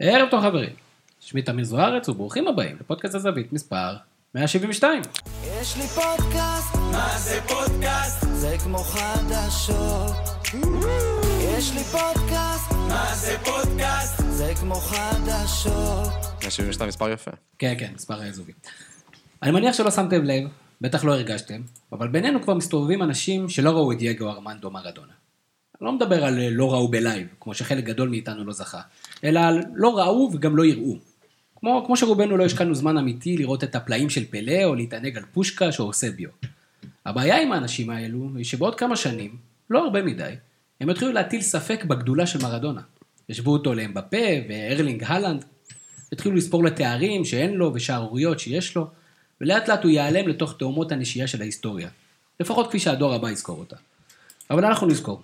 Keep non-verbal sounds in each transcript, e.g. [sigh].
ערב טוב חברים, שמי תמיר זוארץ וברוכים הבאים לפודקאסט הזווית מספר 172. יש לי פודקאסט, מה זה פודקאסט? זה כמו חדשות. יש לי פודקאסט, מה זה פודקאסט? זה כמו חדשות. 172 מספר יפה. כן, כן, מספר זוגי. אני מניח שלא שמתם לב, בטח לא הרגשתם, אבל בינינו כבר מסתובבים אנשים שלא ראו את דייגו ארמנדו מרדונה. אני לא מדבר על אה, לא ראו בלייב, כמו שחלק גדול מאיתנו לא זכה, אלא על לא ראו וגם לא יראו. כמו, כמו שרובנו לא השקענו זמן אמיתי לראות את הפלאים של פלא או להתענג על פושקש או אוסביו. הבעיה עם האנשים האלו היא שבעוד כמה שנים, לא הרבה מדי, הם יתחילו להטיל ספק בגדולה של מרדונה. ישוו אותו לאמבפה וארלינג הולנד, התחילו לספור לתארים שאין לו ושערוריות שיש לו, ולאט לאט הוא ייעלם לתוך תהומות הנשייה של ההיסטוריה. לפחות כפי שהדור הבא יזכור אותה. אבל אנחנו נזכור.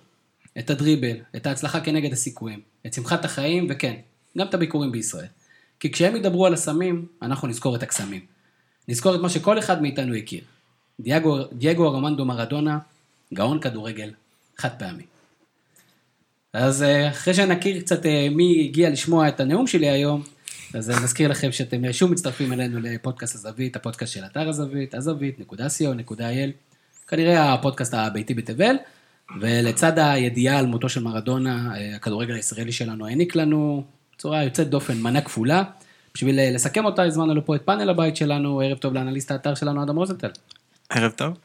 את הדריבל, את ההצלחה כנגד הסיכויים, את שמחת החיים, וכן, גם את הביקורים בישראל. כי כשהם ידברו על הסמים, אנחנו נזכור את הקסמים. נזכור את מה שכל אחד מאיתנו הכיר. דייגו, דייגו ארמנדו מרדונה, גאון כדורגל, חד פעמי. אז אה, אחרי שנכיר קצת אה, מי הגיע לשמוע את הנאום שלי היום, אז אה, נזכיר לכם שאתם שוב מצטרפים אלינו לפודקאסט הזווית, הפודקאסט של אתר הזווית, הזווית.co.il, כנראה הפודקאסט הביתי בתבל, ולצד הידיעה על מותו של מרדונה, הכדורגל הישראלי שלנו העניק לנו בצורה יוצאת דופן מנה כפולה. בשביל לסכם אותה, הזמנו לפה את פאנל הבית שלנו, ערב טוב לאנליסט האתר שלנו, אדם רוזנטל. ערב טוב.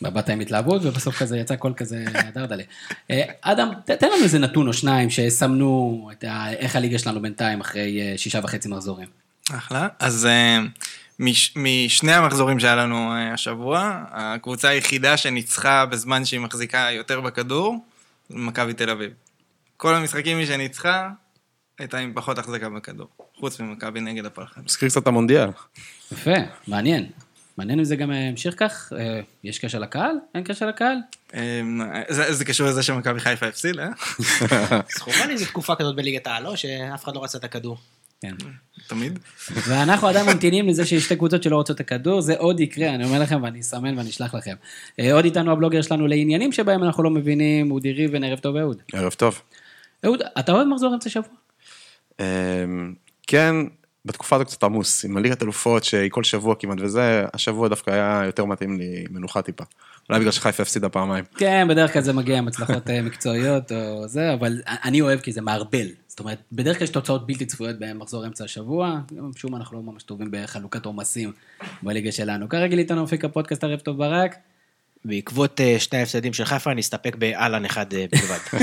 באת עם התלהבות, ובסוף כזה יצא קול כזה דרדלה. אדם, תן לנו איזה נתון או שניים שסמנו את ה... איך הליגה שלנו בינתיים אחרי שישה וחצי מחזורים. אחלה. אז מש, משני המחזורים שהיה לנו השבוע, הקבוצה היחידה שניצחה בזמן שהיא מחזיקה יותר בכדור, מכבי תל אביב. כל המשחקים היא שניצחה, הייתה עם פחות החזקה בכדור, חוץ ממכבי נגד הפלחן. מזכיר קצת את המונדיאל. יפה, מעניין. מעניין אם זה גם המשיך כך, יש קשר לקהל? אין קשר לקהל? זה, זה קשור לזה שמכבי חיפה הפסיד, אה? [laughs] זכורה לי איזה תקופה כזאת בליגת העל, לא? שאף אחד לא רצה את הכדור. כן. תמיד. ואנחנו עדיין ממתינים לזה שיש שתי קבוצות שלא רוצות את הכדור, זה עוד יקרה, אני אומר לכם ואני אסמן ואני אשלח לכם. עוד איתנו הבלוגר שלנו לעניינים שבהם אנחנו לא מבינים, אודי ריבן, ערב טוב אהוד. ערב טוב. אהוד, אתה אוהב מחזור אמצע שבוע? כן, בתקופה הזו קצת עמוס, עם הליגת אלופות שהיא כל שבוע כמעט וזה, השבוע דווקא היה יותר מתאים לי מנוחה טיפה. אולי בגלל שחיפה הפסידה פעמיים. כן, בדרך כלל זה מגיע עם הצלחות מקצועיות או זה, אבל אני אוהב כי זה מערבל. זאת אומרת, בדרך כלל יש תוצאות בלתי צפויות במחזור אמצע השבוע, משום מה אנחנו לא ממש טובים בחלוקת עומסים בליגה שלנו. כרגיל איתנו מפיק הפודקאסט ערב טוב ברק. בעקבות שני ההפסדים של חיפה, נסתפק באלן אחד בלבד. [laughs]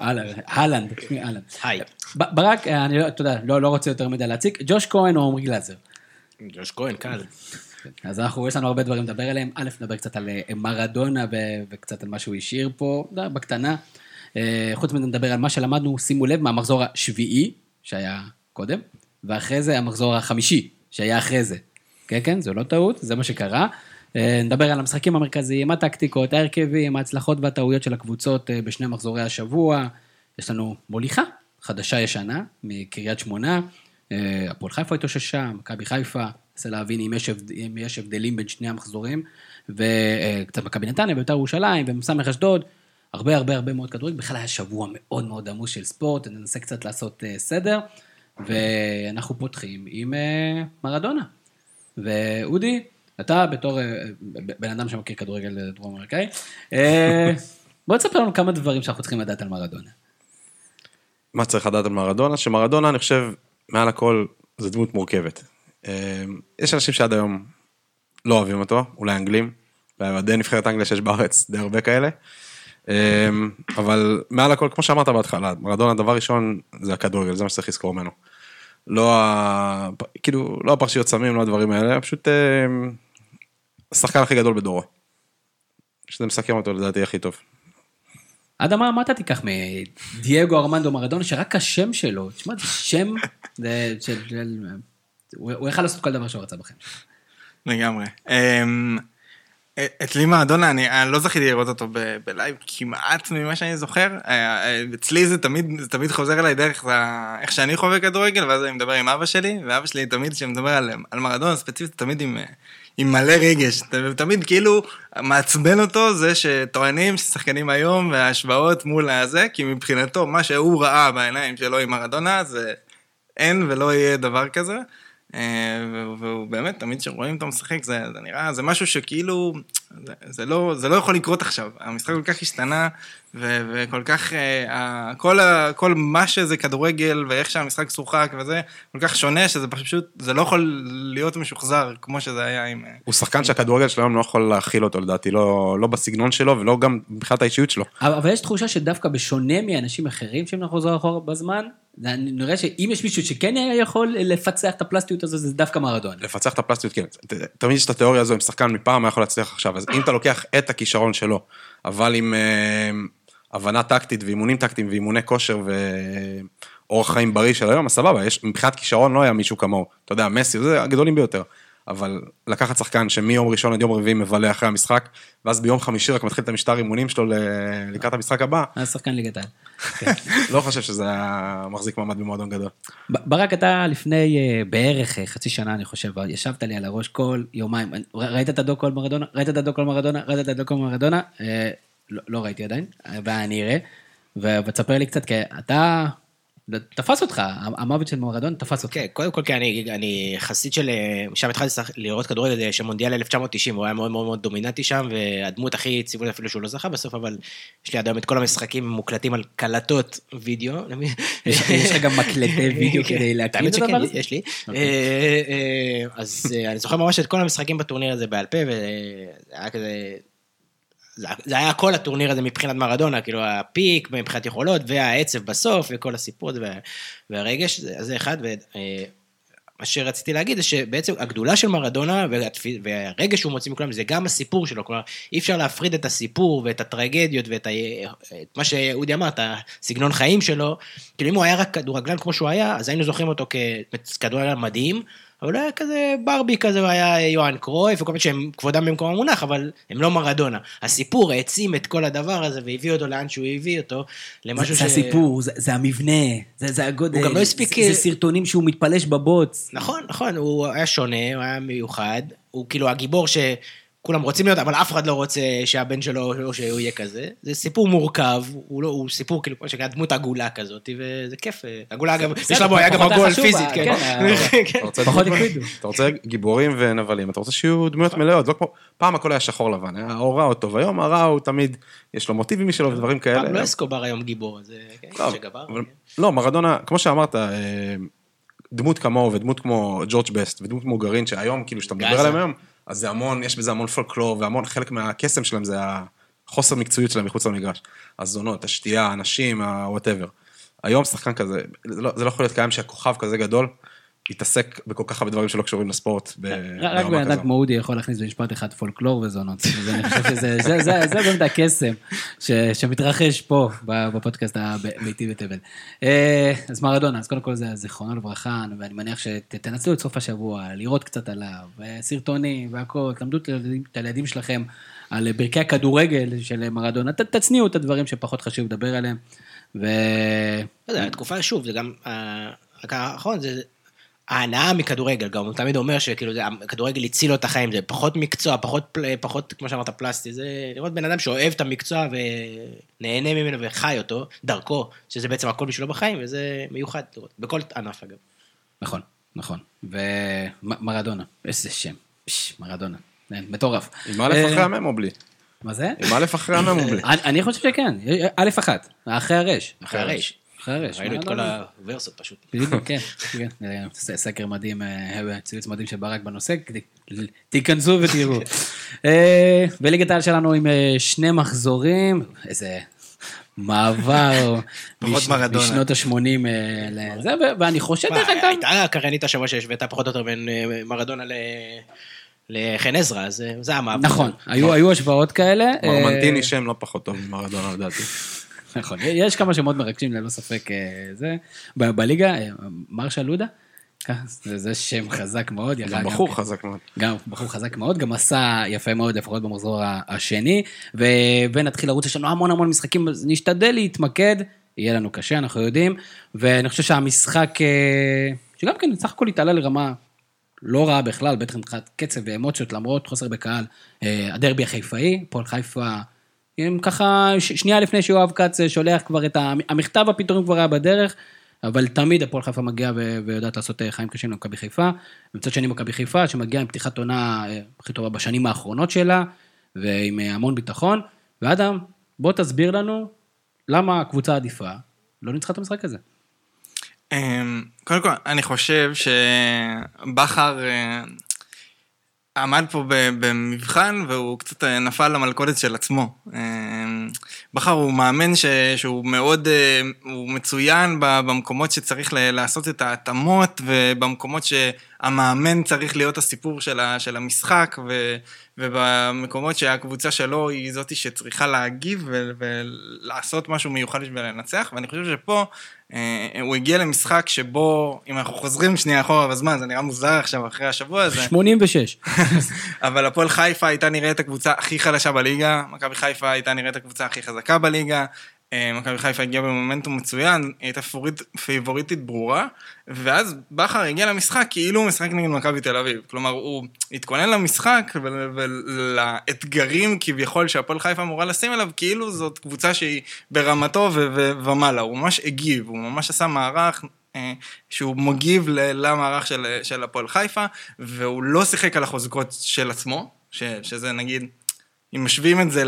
אהלן. אהלן, אהלן. היי. ברק, אני, אתה יודע, לא רוצה יותר מדי להציג, ג'וש כהן או עמרי גלאזר? ג'וש כהן, קל. אז אנחנו, יש לנו הרבה דברים לדבר עליהם. א', נדבר קצת על מרדונה וקצת על מה שהוא השאיר פה, בקטנה. חוץ מזה נדבר על מה שלמדנו, שימו לב, מהמחזור השביעי, שהיה קודם, ואחרי זה המחזור החמישי, שהיה אחרי זה. כן, כן, זו לא טעות, זה מה שקרה. נדבר על המשחקים המרכזיים, הטקטיקות, ההרכבים, ההצלחות והטעויות של הקבוצות בשני מחזורי השבוע. יש לנו מוליכה, חדשה ישנה, מקריית שמונה. הפועל חיפה התאוששה, מכבי חיפה, ננסה להבין אם יש. אם יש הבדלים בין שני המחזורים, וקצת מכבי נתניה, בית"ר ירושלים, ומסמך אשדוד. הרבה הרבה הרבה מאוד כדורגל, בכלל היה שבוע מאוד מאוד עמוס של ספורט, ננסה קצת לעשות סדר, ואנחנו פותחים עם מרדונה. ואודי, אתה בתור בן אדם שמכיר כדורגל דרום אמריקאי, [laughs] בוא תספר לנו כמה דברים שאנחנו צריכים לדעת על מרדונה. מה צריך לדעת על מרדונה? שמרדונה, אני חושב, מעל הכל, זה דמות מורכבת. יש אנשים שעד היום לא אוהבים אותו, אולי אנגלים, ועדי נבחרת אנגליה שיש בארץ די הרבה כאלה. אבל מעל הכל, כמו שאמרת בהתחלה, מרדונה, דבר ראשון, זה הכדורגל, זה מה שצריך לזכור ממנו. לא, ה... כאילו, לא הפרשיות סמים, לא הדברים האלה, פשוט השחקן הכי גדול בדורו. שזה מסכם אותו לדעתי הכי טוב. אדם, מה אתה תיקח מדייגו ארמנדו מרדונה, שרק השם שלו, תשמע, זה שם, זה של... הוא יכל לעשות כל דבר שהוא רצה בחיים. לגמרי. אצלי מרדונה, אני לא זכיתי לראות אותו בלייב כמעט ממה שאני זוכר. אצלי זה תמיד, זה תמיד חוזר אליי דרך איך שאני חווה כדורגל, ואז אני מדבר עם אבא שלי, ואבא שלי תמיד, כשמדבר על, על מרדונה ספציפית, תמיד עם, עם מלא רגש. תמיד כאילו מעצבן אותו זה שטוענים ששחקנים היום וההשוואות מול הזה, כי מבחינתו מה שהוא ראה בעיניים שלו עם מרדונה זה אין ולא יהיה דבר כזה. אה, והוא- באמת, תמיד כשרואים אותו משחק, זה, זה נראה, זה משהו שכאילו, זה, זה, לא, זה לא יכול לקרות עכשיו. המשחק כל כך השתנה, ו, וכל כך, ה- כל, ה, כל מה שזה כדורגל, ואיך שהמשחק שוחק וזה, כל כך שונה, שזה פשוט, זה לא יכול להיות משוחזר, כמו שזה היה עם... אה, הוא שחקן שהכדורגל של היום לא יכול להכיל אותו לדעתי, לא, לא בסגנון שלו ולא גם מבחינת האישיות שלו. אבל אבל יש תחושה שדווקא בשונה מאנשים אחרים שהם נחזור אחורה בזמן, נראה שאם יש מישהו שכן היה יכול לפצח את הפלסטיות הזו, זה דווקא מרדונה. לפצח את הפלסטיות, כן. תמיד יש את התיאוריה הזו, אם שחקן מפעם היה יכול להצליח עכשיו, אז אם אתה לוקח את הכישרון שלו, אבל עם אה, הבנה טקטית ואימונים טקטיים ואימוני כושר ואורח חיים בריא של היום, אז סבבה, מבחינת כישרון לא היה מישהו כמוהו. אתה יודע, מסי, זה הגדולים ביותר. אבל לקחת שחקן שמיום ראשון עד יום רביעי מבלה אחרי המשחק, ואז ביום חמישי רק מתחיל את המשטר אימונים שלו לקראת המשחק הבא, היה שחקן ליגת העל. לא חושב שזה היה מחזיק מעמד במועדון גדול. ברק, אתה לפני אה, בערך אה, חצי שנה, אני חושב, ישבת לי על הראש כל יומיים. ראית את הדוקו על מרדונה? ראית את הדוקו על מרדונה? ראית את הדוקו על מרדונה? אה, לא- לא ראיתי עדיין, ואני אראה. ותספר לי קצת, כי אתה... תפס אותך, המוות של מרדונה תפס אותך. כן, קודם כל, כי אני, אני חסיד של... שם התחלתי לראות כדורגל של מונדיאל 1990, הוא היה מאוד מאוד מאוד דומיננטי שם, והדמות הכי ציווי אפילו שהוא לא זכה בסוף, אבל יש לי עד היום את כל המשחקים מוקלטים על קלטות וידאו. יש לך גם מקלטי וידאו [laughs] כן, כדי להקליט את הדבר הזה? יש לי. אוקיי. אה, אה, אז אה, אני זוכר ממש את כל המשחקים בטורניר הזה בעל פה, וזה היה כזה... זה היה- כל הטורניר הזה מבחינת מרדונה, כאילו הפיק מבחינת יכולות, והעצב בסוף, וכל הסיפור הזה, וה- והרגש, זה זה אחד, ומה שרציתי להגיד זה שבעצם הגדולה של מרדונה והרגש שהוא מוציא מכולם זה גם הסיפור שלו, כלומר אי אפשר להפריד את הסיפור ואת הטרגדיות ואת ה... את מה שאודי אמר, את הסגנון חיים שלו, כאילו אם הוא היה רק כדורגלן כמו שהוא היה, אז היינו זוכרים אותו ככדורגלן מדהים, אבל הוא היה כזה ברבי כזה, הוא היה יוהאן קרויף, וכל מיני שהם כבודם במקום המונח, אבל הם לא מרדונה. הסיפור העצים את כל הדבר הזה והביא אותו לאן שהוא הביא אותו, למשהו זה הסיפור, זה- זה המבנה, זה זה הגודל. הוא גם לא הספיק- זה- זה סרטונים שהוא מתפלש בבוץ. נכון, נכון, הוא היה שונה, הוא היה מיוחד, הוא כאילו הגיבור שכולם רוצים להיות, אבל אף אחד לא רוצה שהבן שלו, או שהוא יהיה כזה. זה סיפור מורכב, הוא, לא, הוא סיפור כאילו, כמו שנקרא, דמות עגולה כזאת, וזה כיף. עגולה אגב, בשלב הוא היה גם עגול פיזית, כן, כן. [laughs] אה, כן. אתה רוצה פחות דמות- הקפידו. אתה רוצה גיבורים ונבלים, אתה רוצה שיהיו דמויות מלאות, לא כמו, פעם הכל היה שחור לבן, היה או רע או טוב, היום הרע הוא תמיד, יש לו מוטיבים משלו ודברים כאלה. פעם לא אסקובר היום גיבור, אז כן, טוב, שגבר. אבל- לא, מרדונה, כמו שאמרת, אה, דמות כמוהו ודמות כמו ג'ורג' בסט ודמות כמו גרעין, שהיום, כאילו, שאתה מדבר. עליהם היום, אז זה המון, יש בזה המון פולקלור, והמון, חלק מהקסם שלהם זה החוסר מקצועיות שלהם מחוץ למגרש. הזונות, השתייה, האנשים, ה-whatever. היום שחקן כזה, זה לא, זה לא יכול להיות קיים שהכוכב כזה גדול, יתעסק בכל כך הרבה דברים שלא קשורים לספורט. רק בן. אדם כמו אודי יכול להכניס במשפט אחד פולקלור וזונות. אני חושב שזה זה- זה- זה באמת הקסם שמתרחש פה בפודקאסט הביתי בתבל. אה, אז מרדונה, אז קודם כל זה זיכרונו לברכה, ואני מניח שתנצלו את סוף השבוע, לראות קצת עליו, סרטונים והכל, תלמדו את הילדים- שלכם על ברכי הכדורגל של מרדונה, תצניעו את הדברים שפחות חשוב לדבר עליהם. ו... לא יודע, התקופה, שוב, זה גם, אה, האחרון, זה ההנאה מכדורגל, גם הוא תמיד אומר שכאילו, זה- הכדורגל הציל לו את החיים, זה פחות מקצוע, פחות, פחות, כמו שאמרת, פלסטי, זה לראות בן אדם שאוהב את המקצוע ונהנה ממנו וחי אותו, דרכו, שזה בעצם הכל בשבילו בחיים, וזה מיוחד לראות, בכל ענף אגב. נכון, נכון. ומרדונה, איזה שם. פש, מרדונה. כן, מטורף. עם א' אה, אחרי המם או בלי? מה זה? עם א' אחרי המם או בלי? [laughs] אני אני חושב שכן, א' אחת, אחרי הרש. אחרי הרש. הרש. ראינו את כל מרדונה. הוורסות פשוט. בדיוק, כן, כן. סקר מדהים, אה, ציוץ מדהים של ברק בנושא, תיכנסו ותראו. [laughs] אה, וליגת העל שלנו עם אה, שני מחזורים, איזה מעבר. [laughs] משנות ה-80 לזה, ואני חושב דרך אגב, הייתה קריינית השבוע שהשוותה פחות או יותר בין מרדונה ל- לחן עזרא, זה המאבק. נכון, היו השוואות כאלה. מרמנטיני שם לא פחות טוב ממרדונה לדעתי. [laughs] נכון, יש כמה שמות מרגשים ללא ספק אה, זה. בליגה, אה, מרשה לודה, ככה, זה זה שם חזק מאוד. גם בחור חזק מאוד. גם בחור חזק מאוד, גם עשה יפה מאוד, לפחות במחזור השני. ונתחיל לרוץ, יש לנו המון המון משחקים, אז נשתדל להתמקד, יהיה לנו קשה, אנחנו יודעים, ואני חושב שהמשחק, אה, שגם כן, בסך הכל התעלה לרמה לא רעה בכלל, בטח מבחינת קצב ואמוציות, למרות חוסר בקהל. אה, הדרבי החיפאי, הפועל חיפה, הם ככה, ש- שנייה לפני שיואב כץ שולח כבר את. המכתב הפיטורים כבר היה בדרך, אבל תמיד הפועל חיפה מגיע ו- ויודעת לעשות אה, חיים קשים למכבי חיפה. ומצד שני מכבי חיפה, שמגיעה עם פתיחת עונה אה, הכי טובה בשנים האחרונות שלה, ועם אה, המון ביטחון. ואדם, בוא תסביר לנו למה הקבוצה עדיפה לא ניצחה את המשחק הזה. אמ, קודם כל, אני חושב שבכר אה, עמד פה במבחן והוא קצת אה, נפל למלכודת של עצמו. אמ, בכר הוא מאמן ש- שהוא מאוד, אה, הוא מצוין במקומות שצריך לעשות את ההתאמות ובמקומות שהמאמן צריך להיות הסיפור של ה- של המשחק ו- ובמקומות שהקבוצה שלו היא זאתי שצריכה להגיב ו- ולעשות משהו מיוחד בשביל לנצח ואני חושב שפה אה, הוא הגיע למשחק שבו, אם אנחנו חוזרים שנייה אחורה בזמן, זה נראה מוזר עכשיו אחרי השבוע הזה, 86. [laughs] אבל הפועל חיפה הייתה נראית הקבוצה הכי חלשה בליגה, מכבי חיפה הייתה נראית הקבוצה הכי חזקה בליגה, מכבי חיפה הגיעה במומנטום מצוין, היא הייתה פייבוריט, פייבוריטית ברורה, ואז בכר הגיע למשחק כאילו הוא משחק נגד מכבי תל אביב. כלומר, הוא התכונן למשחק ול- ולאתגרים כביכול שהפועל חיפה אמורה לשים אליו, כאילו זאת קבוצה שהיא ברמתו ומעלה. הוא ממש הגיב, הוא ממש עשה מערך אה, שהוא מגיב למערך של, של הפועל חיפה, והוא לא שיחק על החוזקות של עצמו, ש, שזה נגיד, אם משווים את זה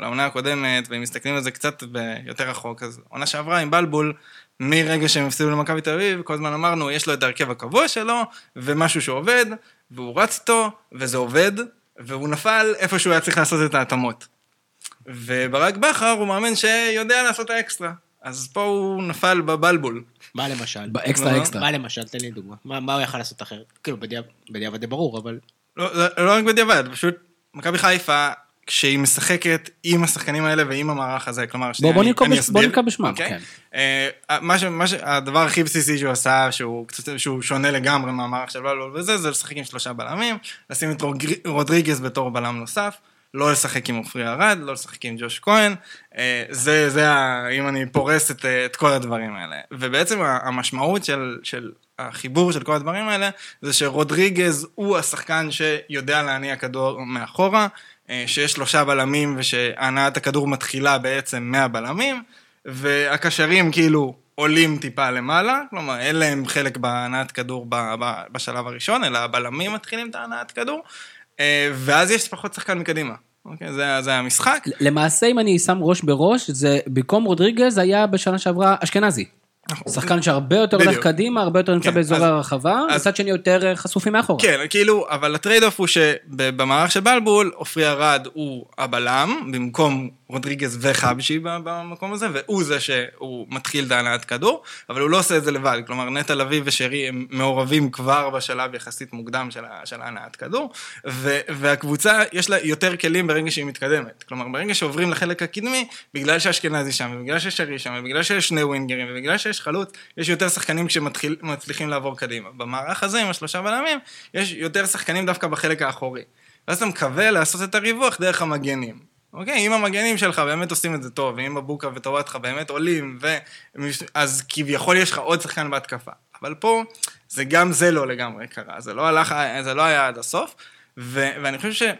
לעונה הקודמת, ואם מסתכלים על זה קצת יותר רחוק, אז עונה שעברה עם בלבול, מרגע שהם הפסידו למכבי תל אביב, כל הזמן אמרנו, יש לו את ההרכב הקבוע שלו, ומשהו שעובד, והוא רץ איתו, וזה עובד, והוא נפל איפה שהוא היה צריך לעשות את ההתאמות. וברק בכר הוא מאמן שיודע לעשות האקסטרה. אז פה הוא נפל בבלבול. מה למשל? באקסטרה אקסטרה. מה למשל? תן לי דוגמה. מה מה הוא יכל לעשות אחרת? כאילו, בדיעב- בדיעבד זה ברור, אבל... לא, לא, לא רק בדיעבד, פשוט מכבי חיפה, כשהיא משחקת עם השחקנים האלה ועם המערך הזה, כלומר, שנייה, בוא אני- ננקוב אני אסביר, בוא ננקוב בשמם, אוקיי? כן. אה, מה ש- מה ש- הדבר הכי בסיסי שהוא עשה, שהוא קצת, שהוא שונה לגמרי מהמערך של בלבול וזה, זה לשחק עם שלושה בלמים, לשים את רוגר- רודריגז בתור בלם נוסף. לא לשחק עם עופרי ארד, לא לשחק עם ג'וש כהן, אה, זה, זה ה, אם אני פורס את, אה, את כל הדברים האלה. ובעצם המשמעות של, של החיבור של כל הדברים האלה, זה שרודריגז הוא השחקן שיודע להניע כדור מאחורה, שיש שלושה בלמים ושהנעת הכדור מתחילה בעצם מהבלמים, והקשרים כאילו עולים טיפה למעלה, כלומר אין להם חלק בהנעת כדור בשלב הראשון, אלא הבלמים מתחילים את ההנעת כדור, אה, ואז יש פחות שחקן מקדימה. אוקיי, זה, זה המשחק. למעשה, אם אני שם ראש בראש, זה במקום רודריגז היה בשנה שעברה אשכנזי. שחקן שהרבה יותר הולך. קדימה, הרבה יותר נמצא כן, באזורי אז- הרחבה, מצד שני יותר אה, חשופים מאחורה. כן, כאילו, אבל ה trade off הוא שבמערך של בלבול, עופרי ארד הוא הבלם, במקום רודריגז וחבשי במקום הזה, והוא זה שהוא מתחיל את ההנעת כדור, אבל הוא לא עושה את זה לבד, כלומר נטע לביא ושרי הם מעורבים כבר בשלב יחסית מוקדם של, ההנעת כדור, והקבוצה יש לה יותר כלים ברגע שהיא מתקדמת, כלומר ברגע שעוברים לחלק הקדמי, בגלל שאשכנזי שם, ובגלל ששרי שם, ובגלל שיש שני ווינגרים, ובגלל שיש חלוץ, יש יותר שחקנים שמצליחים לעבור קדימה. במערך הזה עם השלושה בלמים, יש יותר שחקנים דווקא בחלק האחורי. ואז אתה מקווה לעשות את הריווח דרך המגנים. אוקיי, אם המגנים שלך באמת עושים את זה טוב, ואם מבוקה וטובתך באמת עולים, ו... אז כביכול יש לך עוד שחקן בהתקפה. אבל פה, זה גם זה לא לגמרי קרה, זה לא, הלך, זה לא היה עד הסוף, ו... ואני חושב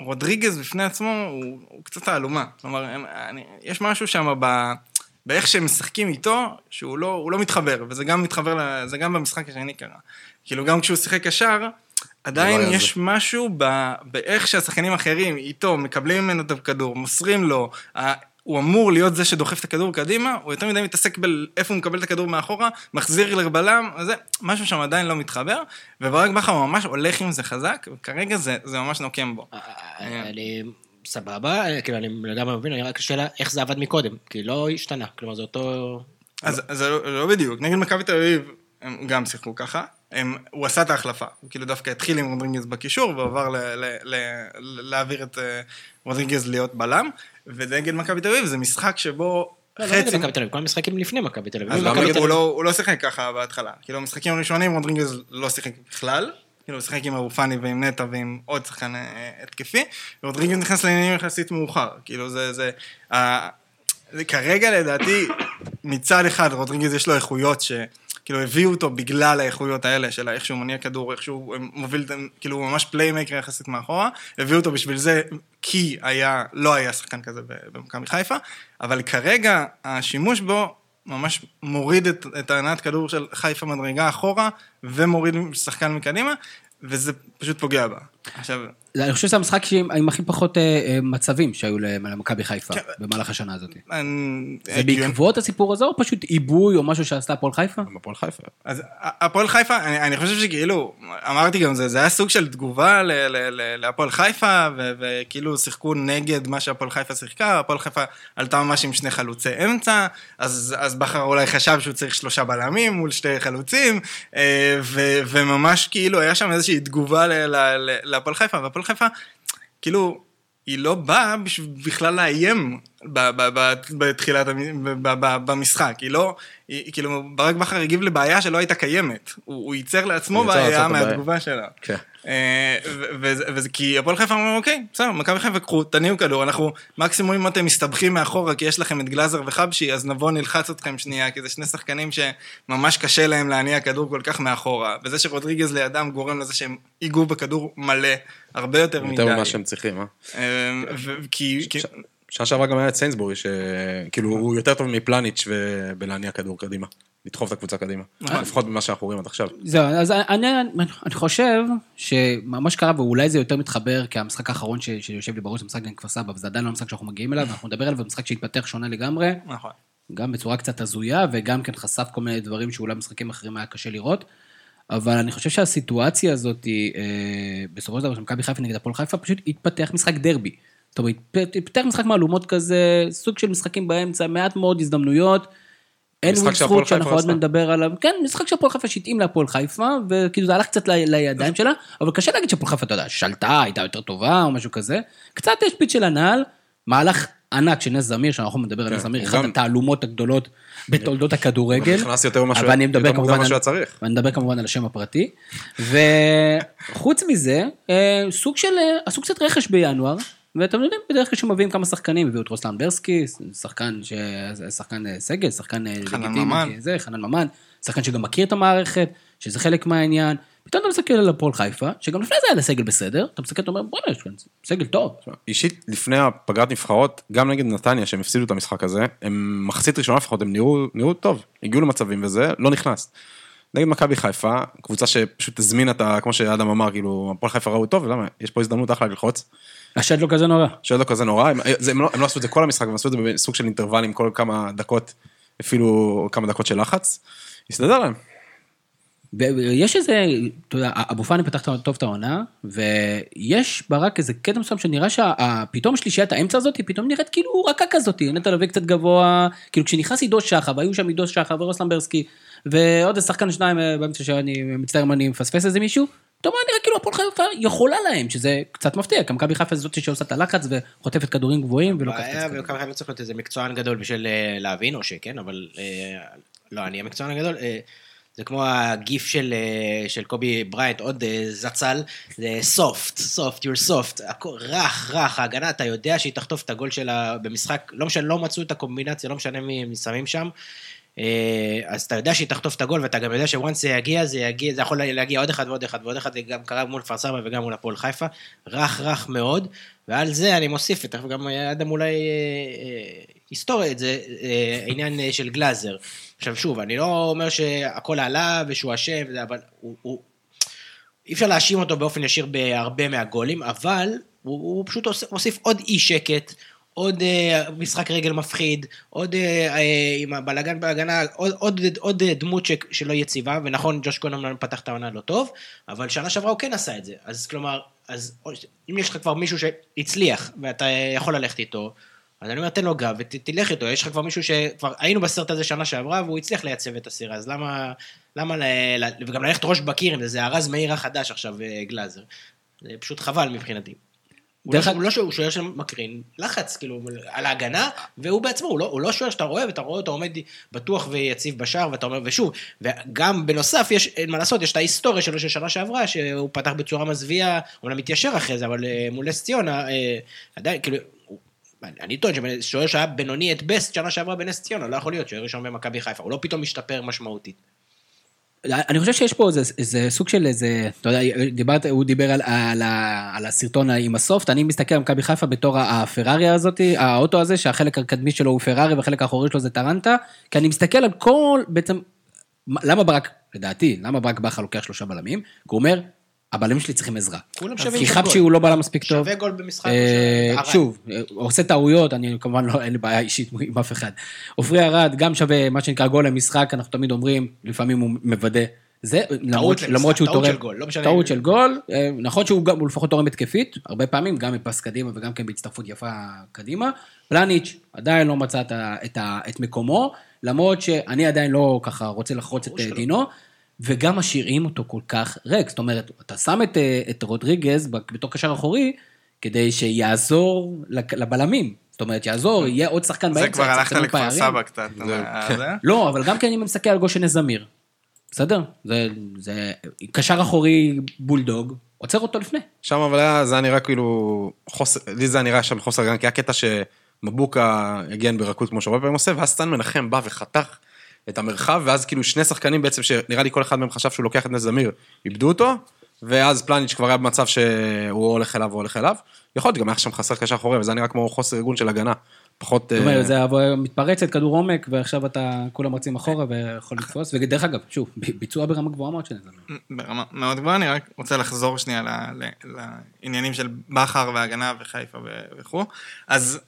שרודריגז בפני עצמו הוא, הוא קצת תעלומה. כלומר, אני, יש משהו שם ב... באיך שהם משחקים איתו, שהוא לא, לא מתחבר, וזה גם מתחבר, זה גם במשחק השני קרה. כאילו, גם כשהוא שיחק קשר, עדיין לא יש משהו ב, באיך שהשחקנים האחרים איתו מקבלים ממנו את הכדור, מוסרים לו, הוא אמור להיות זה שדוחף את הכדור קדימה, הוא יותר מדי מתעסק באיפה הוא מקבל את הכדור מאחורה, מחזיר לבלם, זה משהו שם עדיין לא מתחבר, וברק בכר ממש הולך עם זה חזק, וכרגע זה, זה ממש נוקם בו. אני... סבבה, כאילו, אני לגמרי מבין, אני רק השאלה איך זה עבד מקודם, כי לא השתנה, כלומר, זה אותו... אז זה לא, לא בדיוק, נגד מכבי תל אביב הם גם שיחקו ככה, הם, הוא עשה את ההחלפה, הוא כאילו דווקא התחיל עם רודריגז בקישור ועבר ל, ל, ל, ל, להעביר את אה, רודריגז להיות בלם, ונגד מכבי תל אביב זה משחק שבו לא, לא חצי... מכבי תל אביב, כל המשחקים לפני מכבי תל אביב. אז לא, הוא לא שיחק ככה בהתחלה, כאילו המשחקים הראשונים רודריגז לא שיחק בכלל, כאילו שיחק עם ארד ופני ועם נטע ועם עוד שחקן אה, התקפי, ורודריגז נכנס לעניינים יחסית מאוחר, כאילו זה, זה, אה, כרגע לדעתי, מצד אחד רודריגז יש לו איכויות ש... כאילו הביאו אותו בגלל האיכויות האלה של איך שהוא מניע כדור, איך שהוא מוביל, כאילו הוא ממש playmaker יחסית מאחורה, הביאו אותו בשביל זה, כי היה, לא היה שחקן כזה במכבי חיפה, אבל כרגע השימוש בו ממש מוריד את, את הענת כדור של חיפה מדרגה אחורה, ומוריד שחקן מקדימה, וזה פשוט פוגע בה. עכשיו... אני חושב שזה המשחק עם הכי פחות אה, אה, מצבים שהיו למכבי חיפה כן. במהלך השנה הזאת. זה בעקבות הסיפור הזה, או פשוט עיבוי או משהו שעשתה הפועל חיפה? הפועל חיפה. אז הפועל חיפה, אני חושב שכאילו, אמרתי גם, זה היה סוג של תגובה להפועל חיפה, וכאילו שיחקו נגד מה שהפועל חיפה שיחקה, הפועל חיפה עלתה ממש עם שני חלוצי אמצע, אז בכר אולי חשב שהוא צריך שלושה בלמים מול שתי חלוצים, אה, וממש כאילו היה שם איזושהי תגובה להפועל חיפה, והפועל חיפה, כאילו, היא לא באה בכלל לאיים בתחילת, במשחק, היא לא, היא, כאילו, ברק בכר הגיב לבעיה שלא הייתה קיימת, הוא, הוא ייצר לעצמו בעיה מהתגובה שלה. כן. אה, וזה כי הפועל חיפה אמרו, אוקיי, בסדר, מכבי חיפה קחו, תניעו כדור, אנחנו מקסימום אם אתם מסתבכים מאחורה כי יש לכם את גלאזר וחבשי, אז נבוא נלחץ אתכם שנייה, כי זה שני שחקנים שממש קשה להם להניע כדור כל כך מאחורה, וזה שרודריגז לידם גורם לזה שהם ייגעו בכדור מלא, הרבה יותר מדי. יותר ממה שהם צריכים, אה? אה כי... שנה שעברה גם היה את סיינסבורי, שכאילו הוא יותר טוב מפלניץ' בלהניע כדור קדימה. לדחוף את הקבוצה קדימה. נכון. לפחות ממה שאנחנו רואים עד עכשיו. זהו, אז אני, אני חושב שמה שקרה, ואולי זה יותר מתחבר, כי המשחק האחרון ש, שיושב לי בראש זה משחק נגד כפר סבא, וזה עדיין לא המשחק שאנחנו מגיעים אליו, אנחנו נדבר עליו במשחק שהתפתח שונה לגמרי. נכון. גם בצורה קצת הזויה, וגם כן חשף כל מיני דברים שאולי משחקים אחרים היה קשה לראות. אבל אני חושב שהסיטואציה הזאת, אה, בסופו של דבר, שמכבי חיפה נגד הפועל חיפה, פשוט התפתח משחק דרבי. אומרת, התפתח משחק מהלומות כזה, סוג של משחקים באמצע, מעט מאוד הזדמנויות. אין ווילסרוט שאנחנו עוד נדבר עליו, כן, משחק שהפועל חיפה שהתאים להפועל חיפה, וכאילו זה הלך קצת לידיים שלה, אבל קשה להגיד שהפועל חיפה, אתה יודע, שלטה, הייתה יותר טובה או משהו כזה. קצת יש פיץ של הנעל, מהלך ענק של נס זמיר, שאנחנו מדבר על נס כן, זמיר, אחת התעלומות הגדולות בתולדות הכדורגל. נכנס יותר ממה שהוא צריך. ואני מדבר כמובן על השם הפרטי. וחוץ מזה, אה, סוג של, אה, עשו קצת רכש בינואר, ואתם יודעים, בדרך כלל כשמביאים כמה שחקנים, הביאו את רוסלן ברסקי, שחקן, ש... שחקן אה, סגל, שחקן אה, לגיטימי, זה, חנן ממן, שחקן שגם מכיר את המערכת, שזה חלק מהעניין. פתאום אתה מסתכל על הפועל חיפה, שגם לפני זה היה לסגל בסדר, אתה מסתכל, אתה אומר, בוא'נה, יש כאן סגל טוב. אישית, לפני הפגרת נבחרות, גם נגד נתניה, שהם הפסידו את המשחק הזה, הם מחצית ראשונה לפחות, הם נראו, נראו טוב, הגיעו למצבים וזה, לא נכנס. נגד מכבי חיפה, קבוצה שפשוט הזמינה את ה... כמו שאדם אמר, כאילו, הפועל חיפה ראו טוב, למה? יש פה הזדמנות אחלה ללחוץ. השד לא כזה נורא. השד לא כזה נורא, הם, זה, הם, לא, הם לא עשו את זה כל המשחק, הם עשו את זה בסוג של אינטרוולים כל כמה דקות, אפילו כמה דקות של לחץ, הסתדר להם. יש איזה, אתה יודע, אבו פאני פתח טוב את העונה, ויש בה רק איזה קטע מסוים שנראה שפתאום שלישיית האמצע הזאת, פתאום נראית כאילו רכה כזאת, נטע לביא קצת גבוה, כאילו כשנכנס עידו שחר, והיו שם עידו שחר ורוסלמברסקי, ועוד שחקן שניים אה, באמצע שאני מצטער אם אני מפספס איזה מישהו, אתה אומר, נראה כאילו הפועל חיפה יכולה להם, שזה קצת מפתיע, כי מכבי חיפה זאת שעושה את הלחץ וחוטפת כדורים גבוהים ולא קפצת. ומכבי חיפה צריך להיות איזה מקצוען גדול בשביל אה, להבין, או שכן, אבל אה, לא, אני המקצוען הגדול. זה כמו הגיף של, של קובי ברייט, עוד זצ"ל, זה soft, soft, you're soft, רך, רך, ההגנה, אתה יודע שהיא תחטוף את הגול שלה במשחק, לא משנה, לא מצאו את הקומבינציה, לא משנה מי שמים שם, אז אתה יודע שהיא תחטוף את הגול, ואתה גם יודע שוואנס זה יגיע, זה יגיע, זה יכול להגיע עוד אחד ועוד אחד ועוד אחד, זה גם קרה מול כפר סבא וגם מול הפועל חיפה, רך רך מאוד, ועל זה אני מוסיף, ותכף גם אדם אולי היסטוריה אה, אה, את זה, עניין של גלאזר. עכשיו שוב, אני לא אומר שהכל עלה ושהוא אשם, אבל הוא, הוא, אי אפשר להאשים אותו באופן ישיר בהרבה מהגולים, אבל הוא, הוא פשוט מוסיף עוד אי שקט, עוד uh, משחק רגל מפחיד, עוד uh, uh, עם הבלאגן בהגנה, עוד, עוד, עוד דמות ש, שלא יציבה, ונכון, ג'וש קונמן פתח את העונה לא טוב, אבל שנה שעברה הוא כן עשה את זה. אז כלומר, אז אם יש לך כבר מישהו שהצליח, ואתה יכול ללכת איתו, אז אני אומר, תן לו גב ותלך איתו, יש לך כבר מישהו שכבר היינו בסרט הזה שנה שעברה, והוא הצליח לייצב את הסירה, אז למה, למה, ל, ל, וגם ללכת ראש בקיר עם זה, ארז מאיר החדש עכשיו, גלאזר. זה פשוט חבל מבחינתי. הוא לא, הוא לא שוער, הוא שמקרין לחץ, כאילו, על ההגנה, והוא בעצמו, הוא לא, הוא לא שוער שאתה רואה, ואתה רואה אותו עומד בטוח ויציב בשער, ואתה אומר, ושוב, וגם בנוסף, יש, אין מה לעשות, יש את ההיסטוריה שלו של שנה שעברה, שהוא פתח בצורה מזוויעה, אומנם מתיישר אחרי זה, אבל אה, מול אס ציונה, אה, עדיין, כאילו, אני טוען ששוער שהיה בינוני את בסט שנה שעברה בנס ציונה, לא יכול להיות שוער ראשון במכבי חיפה, הוא לא פתאום משתפר משמעותית. אני חושב שיש פה איזה, איזה סוג של איזה, אתה יודע, דיברת, הוא דיבר על, על, על הסרטון עם הסופט, אני מסתכל על מכבי חיפה בתור הפרארי הזאתי, האוטו הזה, שהחלק הקדמי שלו הוא פרארי והחלק האחורי שלו זה טרנטה, כי אני מסתכל על כל, בעצם, מה- למה ברק, לדעתי, למה ברק בכר לוקח שלושה בלמים? כי הוא אומר, הבלמים שלי צריכים עזרה. כולם שווים כי של חבשי גול. הוא לא בלם מספיק טוב. שווה גול במשחק. אה, שוב, אה, עושה טעויות, אני כמובן לא, אין לי בעיה אישית עם אף אחד. עופרי ארד, גם שווה מה שנקרא גול למשחק, אנחנו תמיד אומרים, לפעמים הוא מוודא. זה, למרות, למרות שהוא טעות תורם, של גול, לא משנה. טעות של גול, אה, נכון שהוא גם, הוא לפחות תורם התקפית, הרבה פעמים, גם מפס קדימה וגם כן בהצטרפות יפה קדימה. פלניץ' עדיין לא מצא את, את, את מקומו, למרות שאני עדיין לא ככה רוצה לחרוץ את דינו, וגם משאירים אותו כל כך ריק. זאת אומרת, אתה שם את, אה, את רודריגז בתור קשר אחורי, כדי שיעזור לבלמים. זאת אומרת, יעזור, יהיה עוד שחקן באמצע. זה כבר הלכת לכפר פערים. סבא קצת. אה, זה? לא, אבל גם כן אם אני מסתכל על גושן זמיר, בסדר? זה, זה קשר אחורי בולדוג, עוצר אותו לפני. שם אבל היה, זה היה נראה כאילו, חוסר, לי זה היה נראה שם חוסר הגנה, כי היה קטע שמבוקה הגן ברכות כמו שהרבה פעמים עושה, ואז סטן מנחם בא וחתך את המרחב, ואז כאילו שני שחקנים בעצם, שנראה לי כל אחד מהם חשב שהוא לוקח את נס זמיר, איבדו אותו, ואז פלניץ' כבר היה במצב שהוא הולך אליו או הולך אליו. יכול להיות, גם היה שם חסר קשר אחורי, וזה נראה כמו חוסר ארגון של הגנה. פחות... זאת אומרת, אה, זה מתפרצת, כדור עומק, ועכשיו אתה כולם רצים אחורה ויכול לתפוס, ודרך אגב, שוב, ביצוע ברמה גבוהה מאוד של זמיר. ברמה מאוד גבוהה, אני רק רוצה לחזור שנייה ל- ל- לעניינים של בכר והגנה וחיפה וכו'. אז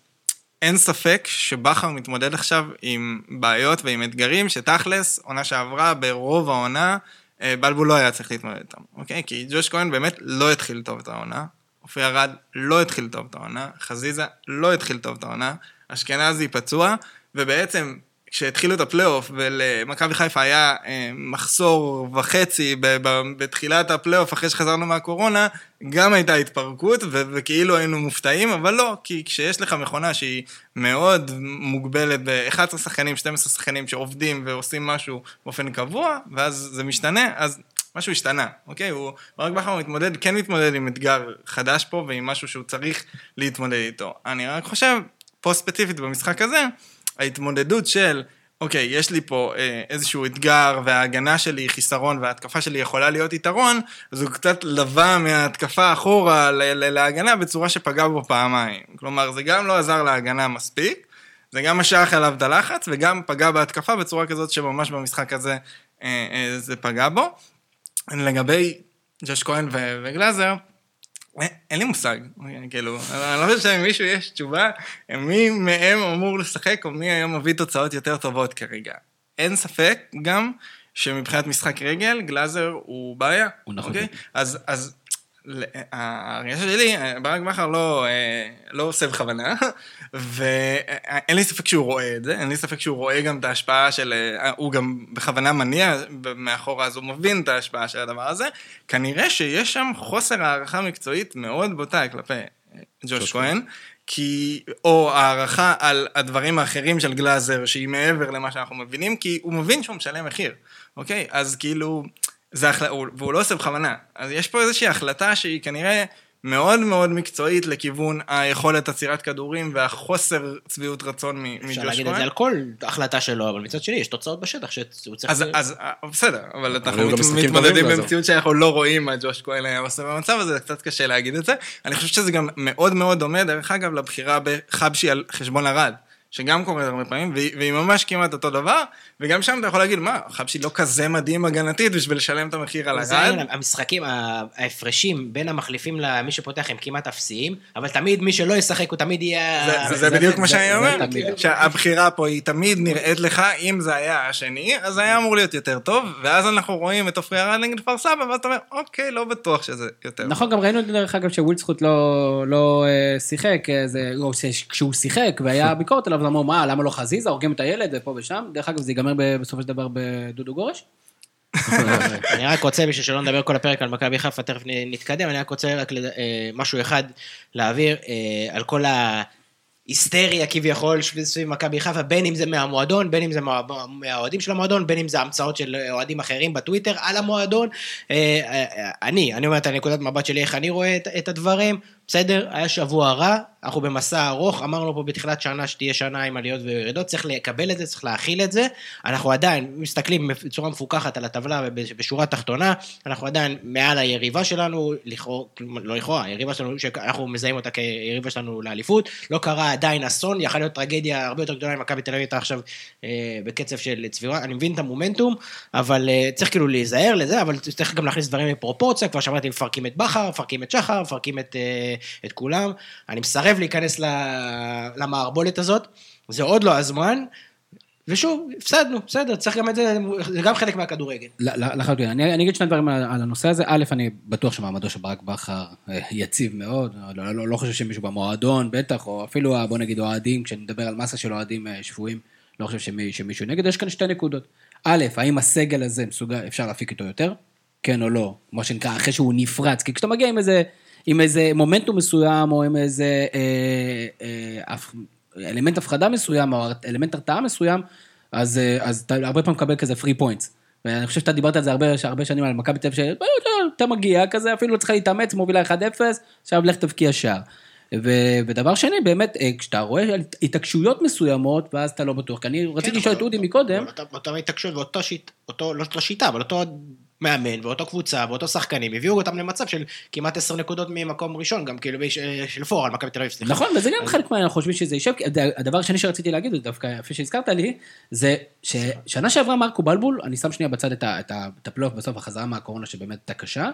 אין ספק שבכר מתמודד עכשיו עם בעיות ועם אתגרים שתכלס, עונה שעברה, ברוב העונה, אה, בלבול לא היה צריך להתמודד איתם, אוקיי? כי ג'וש כהן באמת לא התחיל טוב את העונה, אופי ארד לא התחיל טוב את העונה, חזיזה לא התחיל טוב את העונה, אשכנזי פצוע, ובעצם כשהתחילו את הפלייאוף ולמכבי חיפה היה אה, מחסור וחצי בתחילת הפלייאוף אחרי שחזרנו מהקורונה, גם הייתה התפרקות וכאילו היינו מופתעים, אבל לא, כי כשיש לך מכונה שהיא מאוד מוגבלת ב-11 שחקנים, 12 שחקנים שעובדים ועושים משהו באופן קבוע, ואז זה משתנה, אז משהו השתנה, אוקיי? הוא, ברק בכר מתמודד, כן מתמודד עם אתגר חדש פה ועם משהו שהוא צריך להתמודד איתו. אני רק חושב, פה ספציפית במשחק הזה, ההתמודדות של, אוקיי, יש לי פה אה, איזשהו אתגר וההגנה שלי היא חיסרון וההתקפה שלי יכולה להיות יתרון, אז הוא קצת לווה מההתקפה אחורה להגנה בצורה שפגע בו פעמיים. כלומר, זה גם לא עזר להגנה מספיק, זה גם משך עליו את הלחץ וגם פגע בהתקפה בצורה כזאת שממש במשחק הזה אה, אה, זה פגע בו. לגבי ג'וש כהן וגלאזר, אין- לי מושג, כאילו, אני לא חושב שלמישהו יש תשובה מי מהם אמור לשחק או מי היום מביא תוצאות יותר טובות כרגע. אין ספק גם שמבחינת משחק רגל, גלאזר הוא בעיה. הוא נכון. אוקיי? אז, אז ל- ההרגשה שלי, ברק בכר לא, אה, לא עושה בכוונה, [laughs] ואין לי ספק שהוא רואה את זה, אין לי ספק שהוא רואה גם את ההשפעה של, אה, הוא גם בכוונה מניע מאחורה, אז הוא מבין את ההשפעה של הדבר הזה. כנראה שיש שם חוסר הערכה מקצועית מאוד בוטה כלפי אה, ג'וש כהן. כי, או הערכה על הדברים האחרים של גלאזר, שהיא מעבר למה שאנחנו מבינים, כי הוא מבין שהוא משלם מחיר, אוקיי? אז כאילו, זה החלטה, והוא לא עושה בכוונה. אז יש פה איזושהי החלטה שהיא כנראה מאוד מאוד מקצועית לכיוון היכולת עצירת כדורים והחוסר שביעות רצון מג'וש אפשר כהן. להגיד את זה על כל החלטה שלו, אבל מצד שני יש תוצאות בשטח שהוא צריך... אז, אז אה, בסדר, אבל אנחנו מת- מתמודדים. במציאות שאנחנו לא רואים מה ג'וש כהן היה עושה במצב הזה, קצת קשה להגיד את זה. אני חושב שזה גם מאוד מאוד דומה, דרך אגב, לבחירה בחבשי על חשבון ארד. שגם קורית הרבה פעמים, והיא, והיא ממש כמעט אותו דבר, וגם שם אתה יכול להגיד, מה, חבשי לא כזה מדהים הגנתית בשביל לשלם את המחיר על הרד? העניין, המשחקים, ההפרשים בין המחליפים למי שפותח הם כמעט אפסיים, אבל תמיד מי שלא ישחק הוא תמיד יהיה... זה, זה, זה- זה בדיוק מה שאני אומר. שהבחירה פה היא תמיד נראית לך, אם זה היה השני, אז זה היה אמור להיות יותר טוב, ואז אנחנו רואים את עופרי ארד נגד כפר סבא, ואז אתה אומר, אוקיי, לא בטוח שזה יותר. נכון, גם ראינו דרך אגב שווילצחוט לא, לא אה, שיחק, אה, כשהוא שיחק והיה [laughs] ביקורת עליו, אז אמרו, מה, למה לא חזיזה, הורגים את הילד ופה ושם, דרך אגב זה ייגמר בסופו של דבר בדודו גורש. [laughs] אני רק רוצה, בשביל שלא נדבר כל הפרק על מכבי חיפה, תכף נתקדם, אני רק רוצה רק אה, משהו אחד להעביר אה, על כל ההיסטריה כביכול סביב מכבי חיפה, בין אם זה מהמועדון, בין אם זה מה- מהאוהדים של המועדון, בין אם זה המצאות של אוהדים אחרים בטוויטר על המועדון. אה, אני, אני אומר את הנקודת מבט שלי, איך אני רואה את הדברים. בסדר, היה שבוע רע, אנחנו במסע ארוך, אמרנו פה בתחילת שנה שתהיה שנה עם עליות וירידות, צריך לקבל את זה, צריך להכיל את זה. אנחנו עדיין מסתכלים בצורה מפוקחת על הטבלה בשורה התחתונה, אנחנו עדיין מעל היריבה שלנו, לכאורה, לא לכאורה, היריבה שלנו, שאנחנו מזהים אותה כיריבה שלנו לאליפות, לא קרה עדיין אסון, יכלה להיות טרגדיה הרבה יותר גדולה אם מכבי תל אביב הייתה עכשיו אה, בקצב של צבירה, אני מבין את המומנטום, אבל אה, צריך כאילו להיזהר לזה, אבל צריך גם להכניס דברים בפרופורציה, כבר שמעתי, מפרקים את בכר, מפרקים את שחר, מפרקים את, אה, את כולם, אני מסרב להיכנס למערבולת הזאת, זה עוד לא הזמן, ושוב, הפסדנו, בסדר, צריך גם את זה, זה גם חלק מהכדורגל. לחלוטין, אני, אני אגיד שני דברים על, על הנושא הזה, א', אני בטוח שמעמדו של ברק בכר אה, יציב מאוד, לא, לא, לא חושב שמישהו במועדון, בטח, או אפילו, בוא נגיד אוהדים, כשאני מדבר על מסה של אוהדים אה, שפויים, לא חושב שמי, שמישהו נגד, יש כאן שתי נקודות. א', האם הסגל הזה מסוגל, אפשר להפיק איתו יותר? כן או לא, מה שנקרא, אחרי שהוא נפרץ, כי כשאתה מגיע עם איזה... עם איזה מומנטום מסוים, או עם איזה אה, אה, אלמנט הפחדה מסוים, או אלמנט הרתעה מסוים, אז, אה, אז אתה הרבה פעמים מקבל כזה free points. ואני חושב שאתה דיברת על זה הרבה, הרבה שנים על מכבי תל אביב, שאתה מגיע כזה, אפילו לא צריכה להתאמץ, מובילה 1-0, עכשיו לך תבקיע שער. ו- ודבר שני, באמת, אה, כשאתה רואה התעקשויות מסוימות, ואז אתה לא בטוח, כי אני רציתי כן, לשאול את אודי מקודם. אותה התעקשות אותו, לא שיטה, אבל אותו מאמן ואותו קבוצה ואותו שחקנים, הביאו אותם למצב של כמעט עשר נקודות ממקום ראשון, גם כאילו של פער על מכבי תל אביב, סליחה. נכון, וזה גם חלק מה חושבים שזה יישב, הדבר השני שרציתי להגיד, דווקא יפה שהזכרת לי, זה ששנה שעברה מרקו בלבול, אני שם שנייה בצד את הפלייאוף בסוף, החזרה מהקורונה שבאמת הייתה קשה,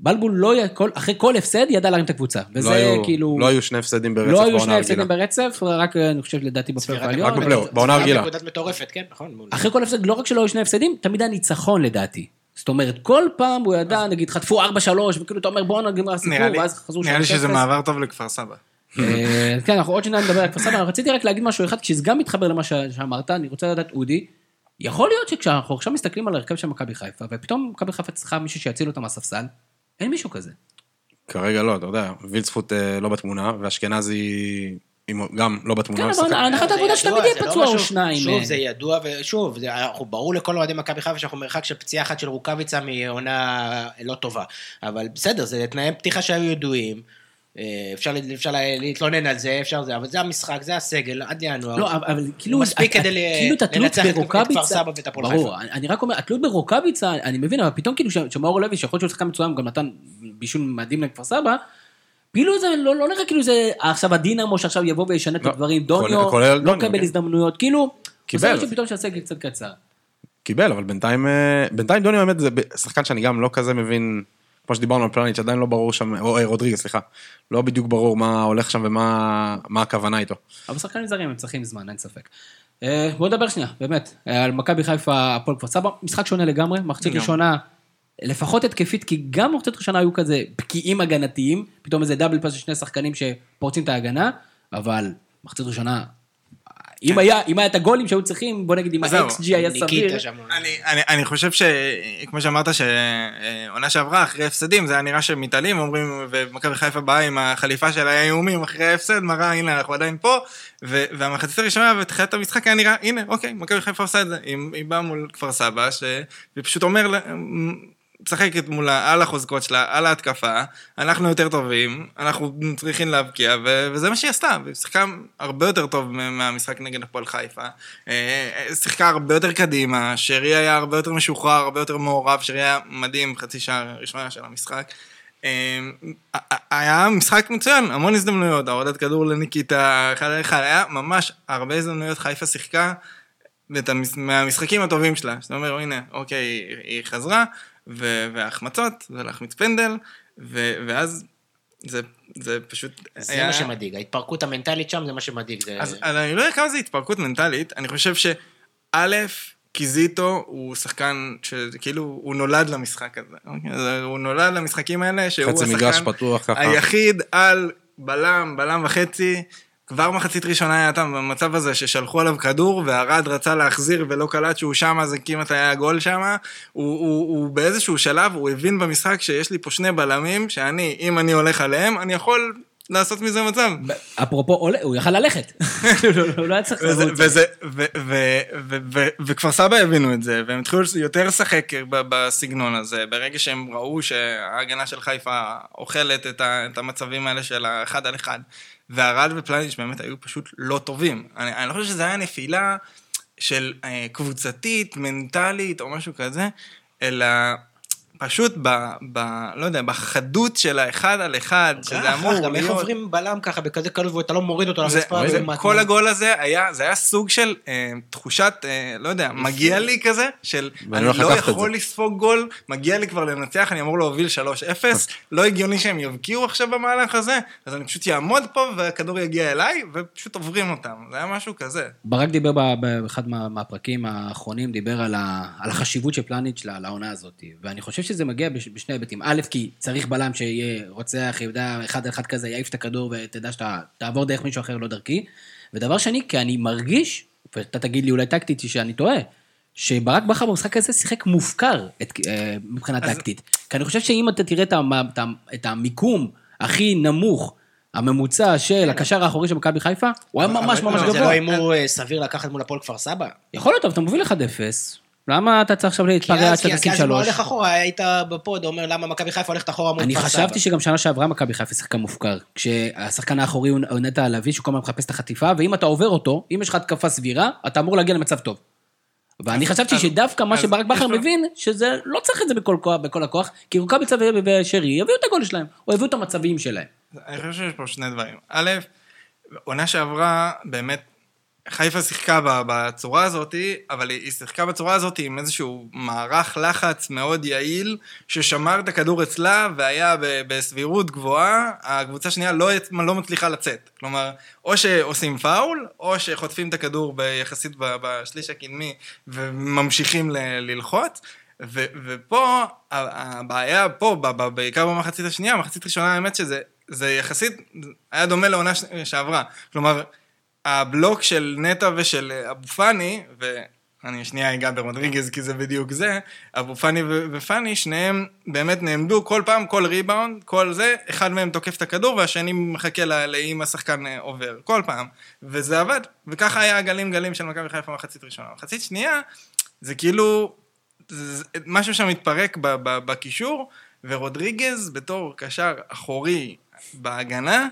בלבול לא, כל, אחרי כל הפסד ידע להרים את הקבוצה. וזה לא היו, כאילו... לא היו שני הפסדים ברצף. לא היו שני הפסדים ברצף, רק אני חושב לדעתי בפלייאוף העליון. רק בפלייאוף, בעונה הרגילה. כן, נכון. אחרי כל הפסד, לא רק שלא היו שני הפסדים, תמיד היה ניצחון לדעתי. זאת אומרת, כל פעם הוא ידע, נגיד, חטפו 4-3, וכאילו אתה אומר, בואו נגמר הסיפור, ואז חזרו 3-0. נראה לי שזה מעבר טוב לכפר סבא. אה, כן, אנחנו עוד שניה נדבר על כפר סבא, רציתי רק להגיד משהו אחד, כי זה גם מתחבר למה שאמרת, אני רוצה לדעת, אודי, יכול להיות שכשאנחנו עכשיו מסתכלים על הרכב של מכבי חיפה, ופתאום מכבי חיפה צריכה מישהו שיציל אותה מהספסל, אין מישהו כזה. כרגע לא, אתה יודע, וילצפוט אה, לא בתמונה, ואשכנזי גם לא בתמונה. כן, אבל הנחת העבודה שתמיד יהיה לא פצוע או שניים. שוב, זה ידוע, ושוב, ברור לכל אוהדי מכבי חיפה שאנחנו מרחק של פציעה אחת של רוקאביצה מעונה לא טובה. אבל בסדר, זה תנאי פתיחה שהיו ידועים. אה, אפשר, אפשר להתלונן על זה, אפשר זה, אבל זה המשחק, זה הסגל, עד ינואר. לא, אבל כאילו... מספיק כדי כאילו לנצח את כפר סבא ואת הפועל חיפה. ברור, אני רק אומר, התלות ברוקאביצה, אני מבין, אבל פתאום כאילו שמאור לוי, שיכול להיות שהוא שחקן מצוין, גם נתן בישול מדהים לכפר סבא, כאילו זה לא, לא נראה כאילו זה עכשיו הדינמו שעכשיו יבוא וישנה את לא, הדברים, דוניו לא מקבל הזדמנויות, כאילו, קיבל. עושה שפתאום שהסגל קצת קצר. קיבל, אבל בינתיים, אה, בינתיים דוניו באמת זה שחקן שאני גם לא כזה מבין, כמו שדיברנו על פלניץ', עדיין לא ברור שם, או אה, רודריגס, סליחה, לא בדיוק ברור מה הולך שם ומה הכוונה איתו. אבל שחקנים זרים הם צריכים זמן, אין ספק. אה, בוא נדבר שנייה, באמת, על מכבי חיפה, הפועל כפר סבא, משחק שונה לגמרי, מחצית ראשונה. לפחות התקפית, כי גם מחצית ראשונה היו כזה בקיאים הגנתיים, פתאום איזה דאבל פאס של שני שחקנים שפורצים את ההגנה, אבל מחצית ראשונה, אם היה, אם היה את הגולים שהיו צריכים, בוא נגיד אם ה-XG היה סביר. אני, אני, אני חושב שכמו שאמרת שעונה שעברה אחרי הפסדים זה היה נראה שהם מתעלים אומרים ומכבי חיפה באה עם החליפה של האיומים אחרי ההפסד מראה הנה אנחנו עדיין פה והמחצית הראשונה ותחילת המשחק היה נראה הנה אוקיי מכבי חיפה עושה את זה היא באה מול כפר סבא שפשוט אומר משחקת מולה על החוזקות שלה, על ההתקפה, אנחנו יותר טובים, אנחנו צריכים להבקיע, ו- וזה מה שהיא עשתה, והיא שיחקה הרבה יותר טוב מהמשחק נגד הפועל חיפה. אה, שיחקה הרבה יותר קדימה, שרי היה הרבה יותר משוחרר, הרבה יותר מעורב, שרי היה מדהים חצי שעה ראשונה של המשחק. אה, היה משחק מצוין, המון הזדמנויות, העודת כדור לניקיטה, אחד על אחד, היה ממש הרבה הזדמנויות, חיפה שיחקה. מהמשחקים הטובים שלה, זאת אומרת, הנה, אוקיי, היא חזרה, והחמצות, ולהחמיץ פנדל, ו- ואז זה, זה פשוט... זה היה... מה שמדאיג, ההתפרקות המנטלית שם זה מה שמדאיג. זה... אז, אז אני לא יודע כמה זה התפרקות מנטלית, אני חושב שא', קיזיטו הוא שחקן שכאילו הוא נולד למשחק הזה, אוקיי? הוא נולד למשחקים האלה, שהוא השחקן היחיד על בלם, בלם וחצי, כבר מחצית ראשונה היה אותם במצב הזה ששלחו עליו כדור והרד רצה להחזיר ולא קלט שהוא שמה זה כמעט היה גול שמה הוא, הוא, הוא באיזשהו שלב הוא הבין במשחק שיש לי פה שני בלמים שאני אם אני הולך עליהם אני יכול לעשות מזה מצב. אפרופו עולה, הוא יכל ללכת. הוא [laughs] לא היה צריך לרוץ. וכפר סבא הבינו את זה, והם התחילו יותר לשחק בסגנון הזה, ברגע שהם ראו שההגנה של חיפה אוכלת את המצבים האלה של האחד על אחד. והרד ופלניץ' באמת היו פשוט לא טובים. אני, אני לא חושב שזה היה נפילה של אה, קבוצתית, מנטלית או משהו כזה, אלא פשוט ב... ב לא יודע, בחדות של האחד על אחד, שזה אמור להיות... גם איך עוברים בלם ככה בכזה קלות ואתה לא מוריד אותו לרצפה. כל הגול הזה היה, זה היה סוג של אה, תחושת, אה, לא יודע, מגיע לי כזה, של אני לא את יכול. לספוג גול, מגיע לי כבר לנצח, אני אמור להוביל 3-0, לא הגיוני שהם יבקיעו עכשיו במהלך הזה, אז אני פשוט אעמוד פה והכדור יגיע אליי, ופשוט עוברים אותם, זה היה משהו כזה. ברק דיבר ב- באחד מה- מהפרקים האחרונים, דיבר על, ה, על החשיבות של פלניץ' ל- לעונה הזאת. ואני חושב שזה מגיע בש, בשני היבטים. א', כי צריך בלם שיהיה רוצח, ידע אחד על אחד כזה, יעיף את הכדור ותדע שאתה תעבור דרך מישהו אחר, לא דרכי. ודבר שני, כי אני מרגיש, ואתה תגיד לי אולי טקטית שאני טועה, שברק בכר במשחק הזה שיחק מופקר את, אה, מבחינה אז- טקטית. כי אני חושב שאם אתה תראה את, המ, את, המיקום הכי נמוך, הממוצע של הקשר האחורי של מכבי חיפה, הוא היה ממש ממש לא, זה לא גבוה. הימור אה, סביר לקחת מול הפועל כפר סבא. יכול להיות, אבל אתה מוביל 1-0, למה אתה צריך עכשיו כי להתפרע עד אז, שאתה כי תשים אז אם הוא שלוש? הולך אחורה, היית בפוד אומר למה מכבי חיפה הולכת אחורה מול אני כפר סבא. חשבתי שגם שנה שעברה מכבי חיפה שיחקה מופקר. כשהשחקן האחורי הוא הוא נטע לביא, שהוא כל הזמן מחפש את החטיפה, ואם אתה עובר אותו, אם יש לך התקפה סבירה, אתה אמור להגיע למצב טוב. ואני אז- חשבתי אז- שדווקא מה אז שברק בכר מבין, שזה לא צריך את זה בכל כוח- בכל הכוח, כי רוקאביצה ו- ושרי יביאו את הגול שלהם, או יביאו את המצבים שלהם. אני חושב שיש פה שני דברים. א', עונה שעברה, באמת, חיפה שיחקה בצורה הזאת, אבל היא שיחקה בצורה הזאת עם איזשהו מערך לחץ מאוד יעיל, ששמר את הכדור אצלה והיה בסבירות גבוהה, הקבוצה השנייה לא, לא מצליחה לצאת. כלומר, או שעושים פאול, או שחוטפים את הכדור ביחסית ב- בשליש הקדמי וממשיכים ללחוץ. ו- ופה, הבעיה פה, בעיקר במחצית השנייה, במחצית ראשונה, האמת שזה זה יחסית, היה דומה לעונה שעברה. כלומר, הבלוק של נטע ושל אבו פאני, ואני שנייה אגע ברודריגז כי זה בדיוק זה, אבו פאני ופאני, שניהם באמת נעמדו כל פעם, כל ריבאונד, כל זה, אחד מהם תוקף את הכדור והשני מחכה לאם השחקן אה, עובר, כל פעם. וזה עבד, וככה היה הגלים גלים של מכבי חיפה במחצית ראשונה. מחצית שנייה, זה כאילו, זה, משהו שם מתפרק בקישור, ורודריגז בתור קשר אחורי בהגנה,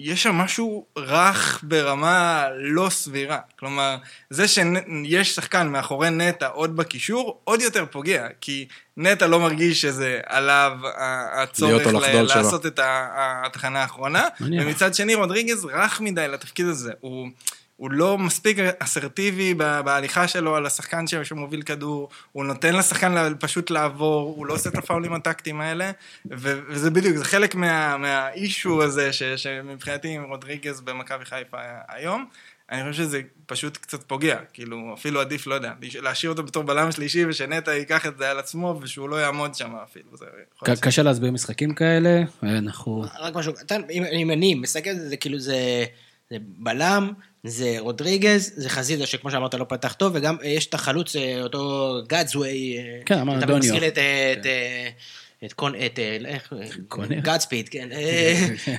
יש שם משהו רך ברמה לא סבירה. כלומר, זה שיש שחקן מאחורי נטע עוד בקישור, עוד יותר פוגע, כי נטע לא מרגיש שזה עליו הצורך ל- שלו. לעשות את ה- התחנה האחרונה, מניח. ומצד שני רודריגז רך מדי לתפקיד הזה. הוא... הוא לא מספיק אסרטיבי בהליכה שלו על השחקן ש- שמוביל כדור, הוא נותן לשחקן פשוט לעבור, הוא לא עושה את הפאולים הטקטיים האלה, וזה בדיוק, זה חלק מה- מהאישו הזה ש- שמבחינתי עם רודריגז במכבי חיפה היום. אני חושב שזה פשוט קצת פוגע, כאילו אפילו עדיף, לא יודע, להשאיר אותו בתור בלם שלישי ושנטע ייקח את זה על עצמו ושהוא לא יעמוד שם אפילו. קשה להסביר משחקים כאלה, אנחנו... רק משהו קטן, אם, אם אני מסתכל על זה, זה כאילו זה, זה בלם, זה רודריגז, זה חזיזה שכמו שאמרת לא פתח טוב, וגם אה, יש את החלוץ, אה, אותו גאדזווי, אה, כן, אמרנו, אתה דוניו. מזכיר את, את, אה, את קון, את, איך, קונר? גאדספיד, כן.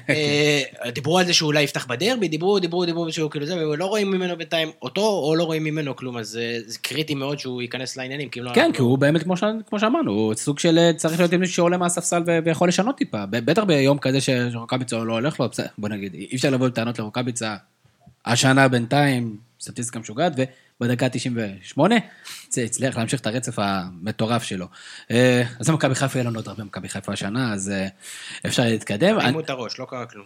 אה, דיברו על זה שהוא אולי יפתח בדרבי, דיברו, דיברו, דיברו שהוא כאילו זה, ולא רואים ממנו בינתיים אותו, או לא רואים ממנו כלום, אז זה קריטי מאוד שהוא ייכנס לעניינים, כאילו... כן, אנחנו- כי הוא באמת, כמו שאמרנו, הוא סוג של צריך להיות מישהו שעולה מהספסל ויכול לשנות טיפה. בטח ביום כזה שרוקאביצה לא הולך לו, בוא נגיד, אי אפשר לבוא בטענות לרוקאביצה השנה בינתיים, סטטיסטיקה משוגעת, ובדקה 98, זה הצליח להמשיך את הרצף המטורף שלו. אה, אז מכבי חיפה, יהיה לנו עוד הרבה מכבי חיפה השנה, אז אה, אפשר להתקדם. הרימו את הראש, לא קרה כלום.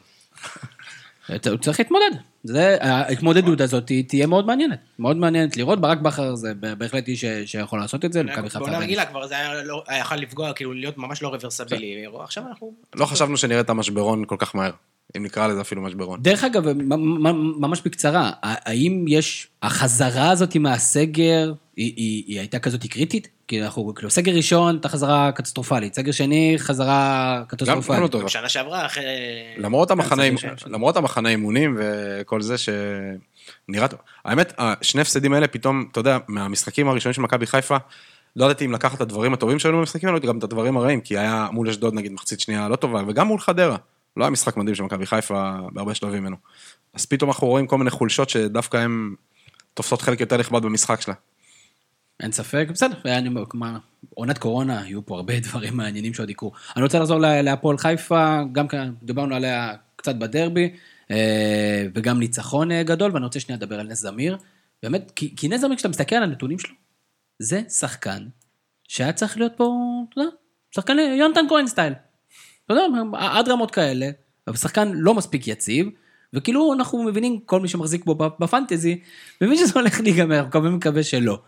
הוא צריך להתמודד. זה, ההתמודדות הזאת היא תהיה מאוד מעניינת. מאוד מעניינת לראות, ברק בכר זה בהחלט איש ש- שיכול לעשות את זה, מכבי חיפה. בעונה רגילה כבר זה היה לא- היה יכול לפגוע, כאילו להיות ממש לא רוורסבילי. עכשיו אנחנו... לא חשבנו שנראה את המשברון כל כך מהר, אם נקרא לזה אפילו משברון. דרך אגב, ממש בקצרה, האם יש, החזרה הזאת מהסגר, היא, היא, היא הייתה כזאת קריטית? כי אנחנו, כאילו, סגר ראשון, הייתה חזרה קטסטרופלית, סגר שני, חזרה קטסטרופלית. גם לא טובה. שנה שעברה, אחרי... למרות המחנה. למרות המחנה אימונים וכל זה שנראה טוב. האמת, השני הפסדים האלה פתאום, אתה יודע, מהמשחקים הראשונים של מכבי חיפה, לא ידעתי אם לקחת את הדברים הטובים שהיו במשחקים האלה, גם את הדברים הרעים, כי היה מול אשדוד נגיד מחצית שנייה לא טובה, וגם מול חדרה. לא היה משחק מדהים של מכבי חיפה בהרבה שלבים ממנו. אז פתאום אנחנו רואים כל מיני חולשות שדווקא הן תופסות חלק יותר נכבד במשחק שלה. אין ספק, בסדר, אני, כלומר, עונת קורונה, יהיו פה הרבה [laughs] דברים מעניינים שעוד יקרו. אני רוצה לחזור לה- להפועל חיפה, גם כאן דיברנו עליה קצת בדרבי, אה, וגם ניצחון אה, גדול, ואני רוצה שנייה לדבר על נס זמיר. באמת, כי, כי נס זמיר, כשאתה מסתכל על הנתונים שלו, זה שחקן שהיה צריך להיות פה, אתה יודע, שחקן יונתן כהן סטייל. אתה יודע, עד רמות כאלה, אבל שחקן לא מספיק יציב, וכאילו אנחנו מבינים, כל מי שמחזיק בו בפנטזי, מבין שזה הולך להיגמר, אנחנו מקווים מקווה שלא.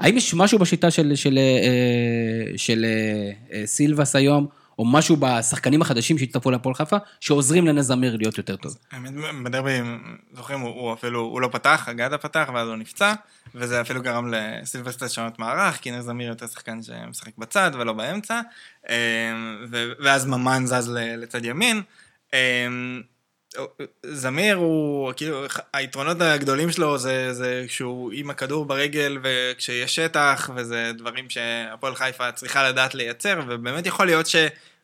האם יש משהו בשיטה של, של, אה, של אה, אה, סילבס היום, או משהו בשחקנים החדשים שהצטרפו להפועל חיפה, שעוזרים לנס זמיר להיות יותר טוב? האמת, בדרבי, זוכרים, הוא, אפילו, הוא לא פתח, אגדה פתח, ואז הוא נפצע, וזה אפילו גרם לסילבסטר לשנות מערך, כי נר זמיר יותר שחקן שמשחק בצד ולא באמצע, ו- ואז ממן זז לצד ימין. אה, זמיר הוא, כאילו, היתרונות הגדולים שלו זה, זה שהוא עם הכדור ברגל וכשיש שטח, וזה דברים שהפועל חיפה צריכה לדעת לייצר, ובאמת יכול להיות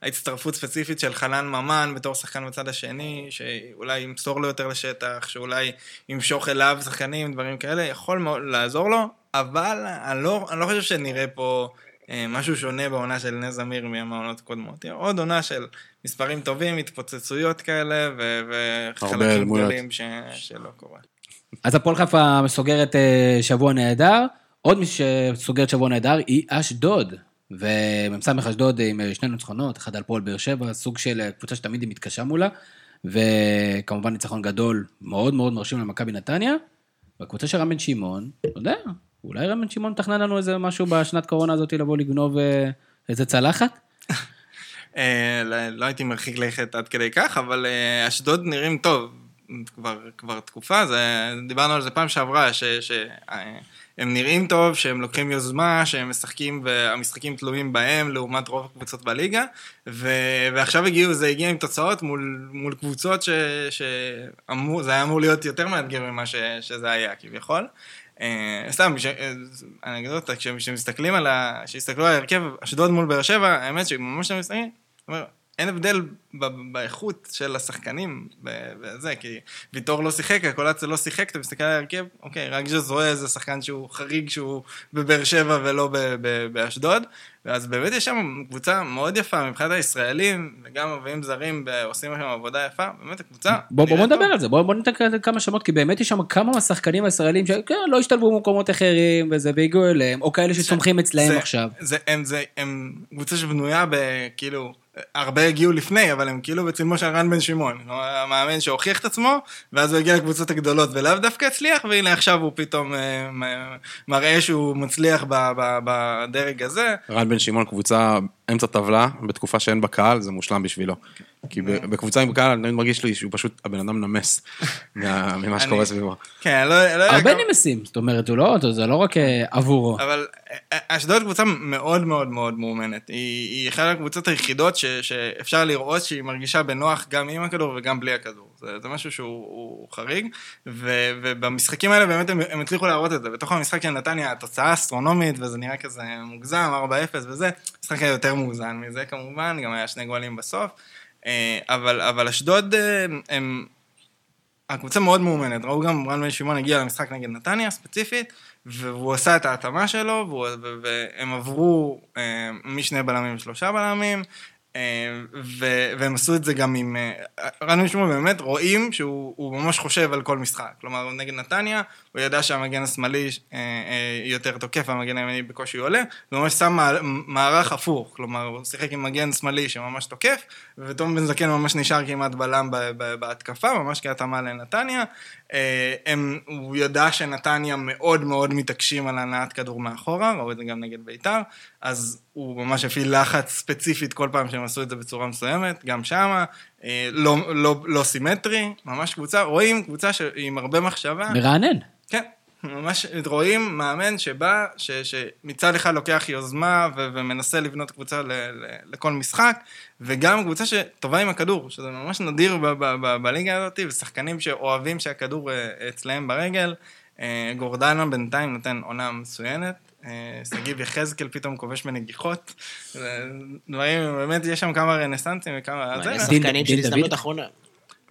שההצטרפות ספציפית של חנן ממן בתור שחקן בצד השני, שאולי ימסור לו יותר לשטח, שאולי ימשוך אליו שחקנים, דברים כאלה, יכול מאוד לעזור לו, אבל אני לא, אני לא חושב שנראה פה... אה, משהו שונה בעונה של נס זמיר מהעונות הקודמות. עוד עונה של מספרים טובים, התפוצצויות כאלה, ו- וחלקים. גדולים ש- שלא קורה. אז הפועל חיפה סוגרת אה, שבוע נהדר, עוד מי שסוגרת שבוע נהדר היא אשדוד. ומ"ס אשדוד עם אה, שני ניצחונות, אחד על פועל באר שבע, סוג של אה, קבוצה שתמיד היא מתקשה מולה, וכמובן ניצחון גדול, מאוד מאוד מרשים למכבי נתניה. והקבוצה של רם בן שמעון, אתה יודע, אולי רם בן שמעון מתכנן לנו איזה משהו בשנת קורונה הזאת לבוא לגנוב אה, איזה צלחת? [laughs] לא- לא הייתי מרחיק לכת עד כדי כך, אבל אשדוד נראים טוב כבר, כבר תקופה, זה, דיברנו על זה פעם שעברה, שהם נראים טוב, שהם לוקחים יוזמה, שהם משחקים והמשחקים תלויים בהם לעומת רוב הקבוצות בליגה, ו, ועכשיו הגיעו, זה הגיע עם תוצאות מול, מול קבוצות ש, שאמור, זה היה אמור להיות יותר מאתגר ממה ש, שזה היה כביכול. אה, סתם, אה, אנקדוטה, כש- כשמסתכלים על ה... כשהסתכלו על ההרכב, אשדוד מול באר שבע, האמת שממש מסתכלים, אומר, אין הבדל ב- באיכות של השחקנים בזה, כי ויטור לא שיחק, הקולציה לא שיחק, אתה מסתכל על ההרכב, אוקיי, רק ז'זואה זה שחקן שהוא חריג שהוא בבאר שבע ולא באשדוד, ואז באמת יש שם קבוצה מאוד יפה מבחינת הישראלים, וגם מביאים זרים עושים שם עבודה יפה, באמת הקבוצה... בוא, בוא נדבר. על זה, בוא, בוא ניתן כמה שמות, כי באמת יש שם כמה מהשחקנים הישראלים שלא השתלבו במקומות אחרים וזה, והגיעו אליהם, או כאלה שצומחים אצלהם עכשיו. הם קבוצה שבנויה בכאילו, הרבה הגיעו לפני, אבל הם כאילו בצלמו של רן בן שמעון. המאמן שהוכיח את עצמו, ואז הוא הגיע לקבוצות הגדולות, ולאו דווקא הצליח, והנה עכשיו הוא פתאום אה, מ- מראה שהוא מצליח בדרג הזה. רן בן שמעון קבוצה אמצע טבלה, בתקופה שאין בה קהל, זה מושלם בשבילו. כי בקבוצה עם קהל, אני תמיד מרגיש לי שהוא פשוט, הבן אדם נמס [laughs] מה- ממה שקורה סביבו. כן, לא, לא יודע הרבה נמסים, זאת אומרת, הוא לא, זה לא רק אה, עבורו. אבל אה, אשדוד קבוצה מאוד מאוד מאוד מאומנת. היא, אחת הקבוצות היחידות שאפשר לראות שהיא מרגישה בנוח גם עם הכדור וגם בלי הכדור. זה, זה משהו שהוא הוא חריג, ובמשחקים האלה באמת הם, הם הצליחו להראות את זה. בתוך המשחק של נתניה התוצאה אסטרונומית, וזה נראה כזה מוגזם, 4-0 וזה. המשחק היה יותר מאוזן מזה כמובן, גם היה שני גולים בסוף. אה, אבל, אבל אשדוד אה, הם... הקבוצה מאוד מאומנת, ראו גם רן בן שמעון הגיע למשחק נגד נתניה ספציפית, והוא עשה את ההתאמה שלו, והם עברו אה, משני בלמים לשלושה בלמים, ו- והם עשו את זה גם עם... רן בן שמעון באמת רואים שהוא הוא ממש חושב על כל משחק. כלומר, נגד נתניה, הוא ידע שהמגן השמאלי אה, אה, יותר תוקף, והמגן הימני בקושי עולה, הוא ממש שם מערך הפוך. כלומר, הוא שיחק עם מגן שמאלי שממש תוקף, ותום בן זקן ממש נשאר כמעט בלם בהתקפה, ממש כהתאמה לנתניה. אה, הם, הוא ידע שנתניה מאוד מאוד מתעקשים על הנעת כדור מאחורה, ראו את זה גם נגד בית"ר, אז הוא ממש הפעיל לחץ ספציפית כל פעם שהם עשו את זה בצורה מסוימת, גם שמה, אה, לא, לא, לא סימטרי, ממש קבוצה, רואים קבוצה עם הרבה מחשבה. מרענן. ממש רואים מאמן שבא, ש, שמצד אחד לוקח יוזמה ו, ומנסה לבנות קבוצה ל, ל, לכל משחק, וגם קבוצה שטובה עם הכדור, שזה ממש נדיר ב, ב, ב, בליגה הזאת, ושחקנים שאוהבים שהכדור אה, אצלהם ברגל. אה, גורדנה בינתיים נותן עונה מצוינת, אה, שגיב יחזקאל פתאום כובש בנגיחות. דברים, באמת יש שם כמה רנסנסים וכמה... זה, שחקנים של הזדמנות דוד? אחרונה.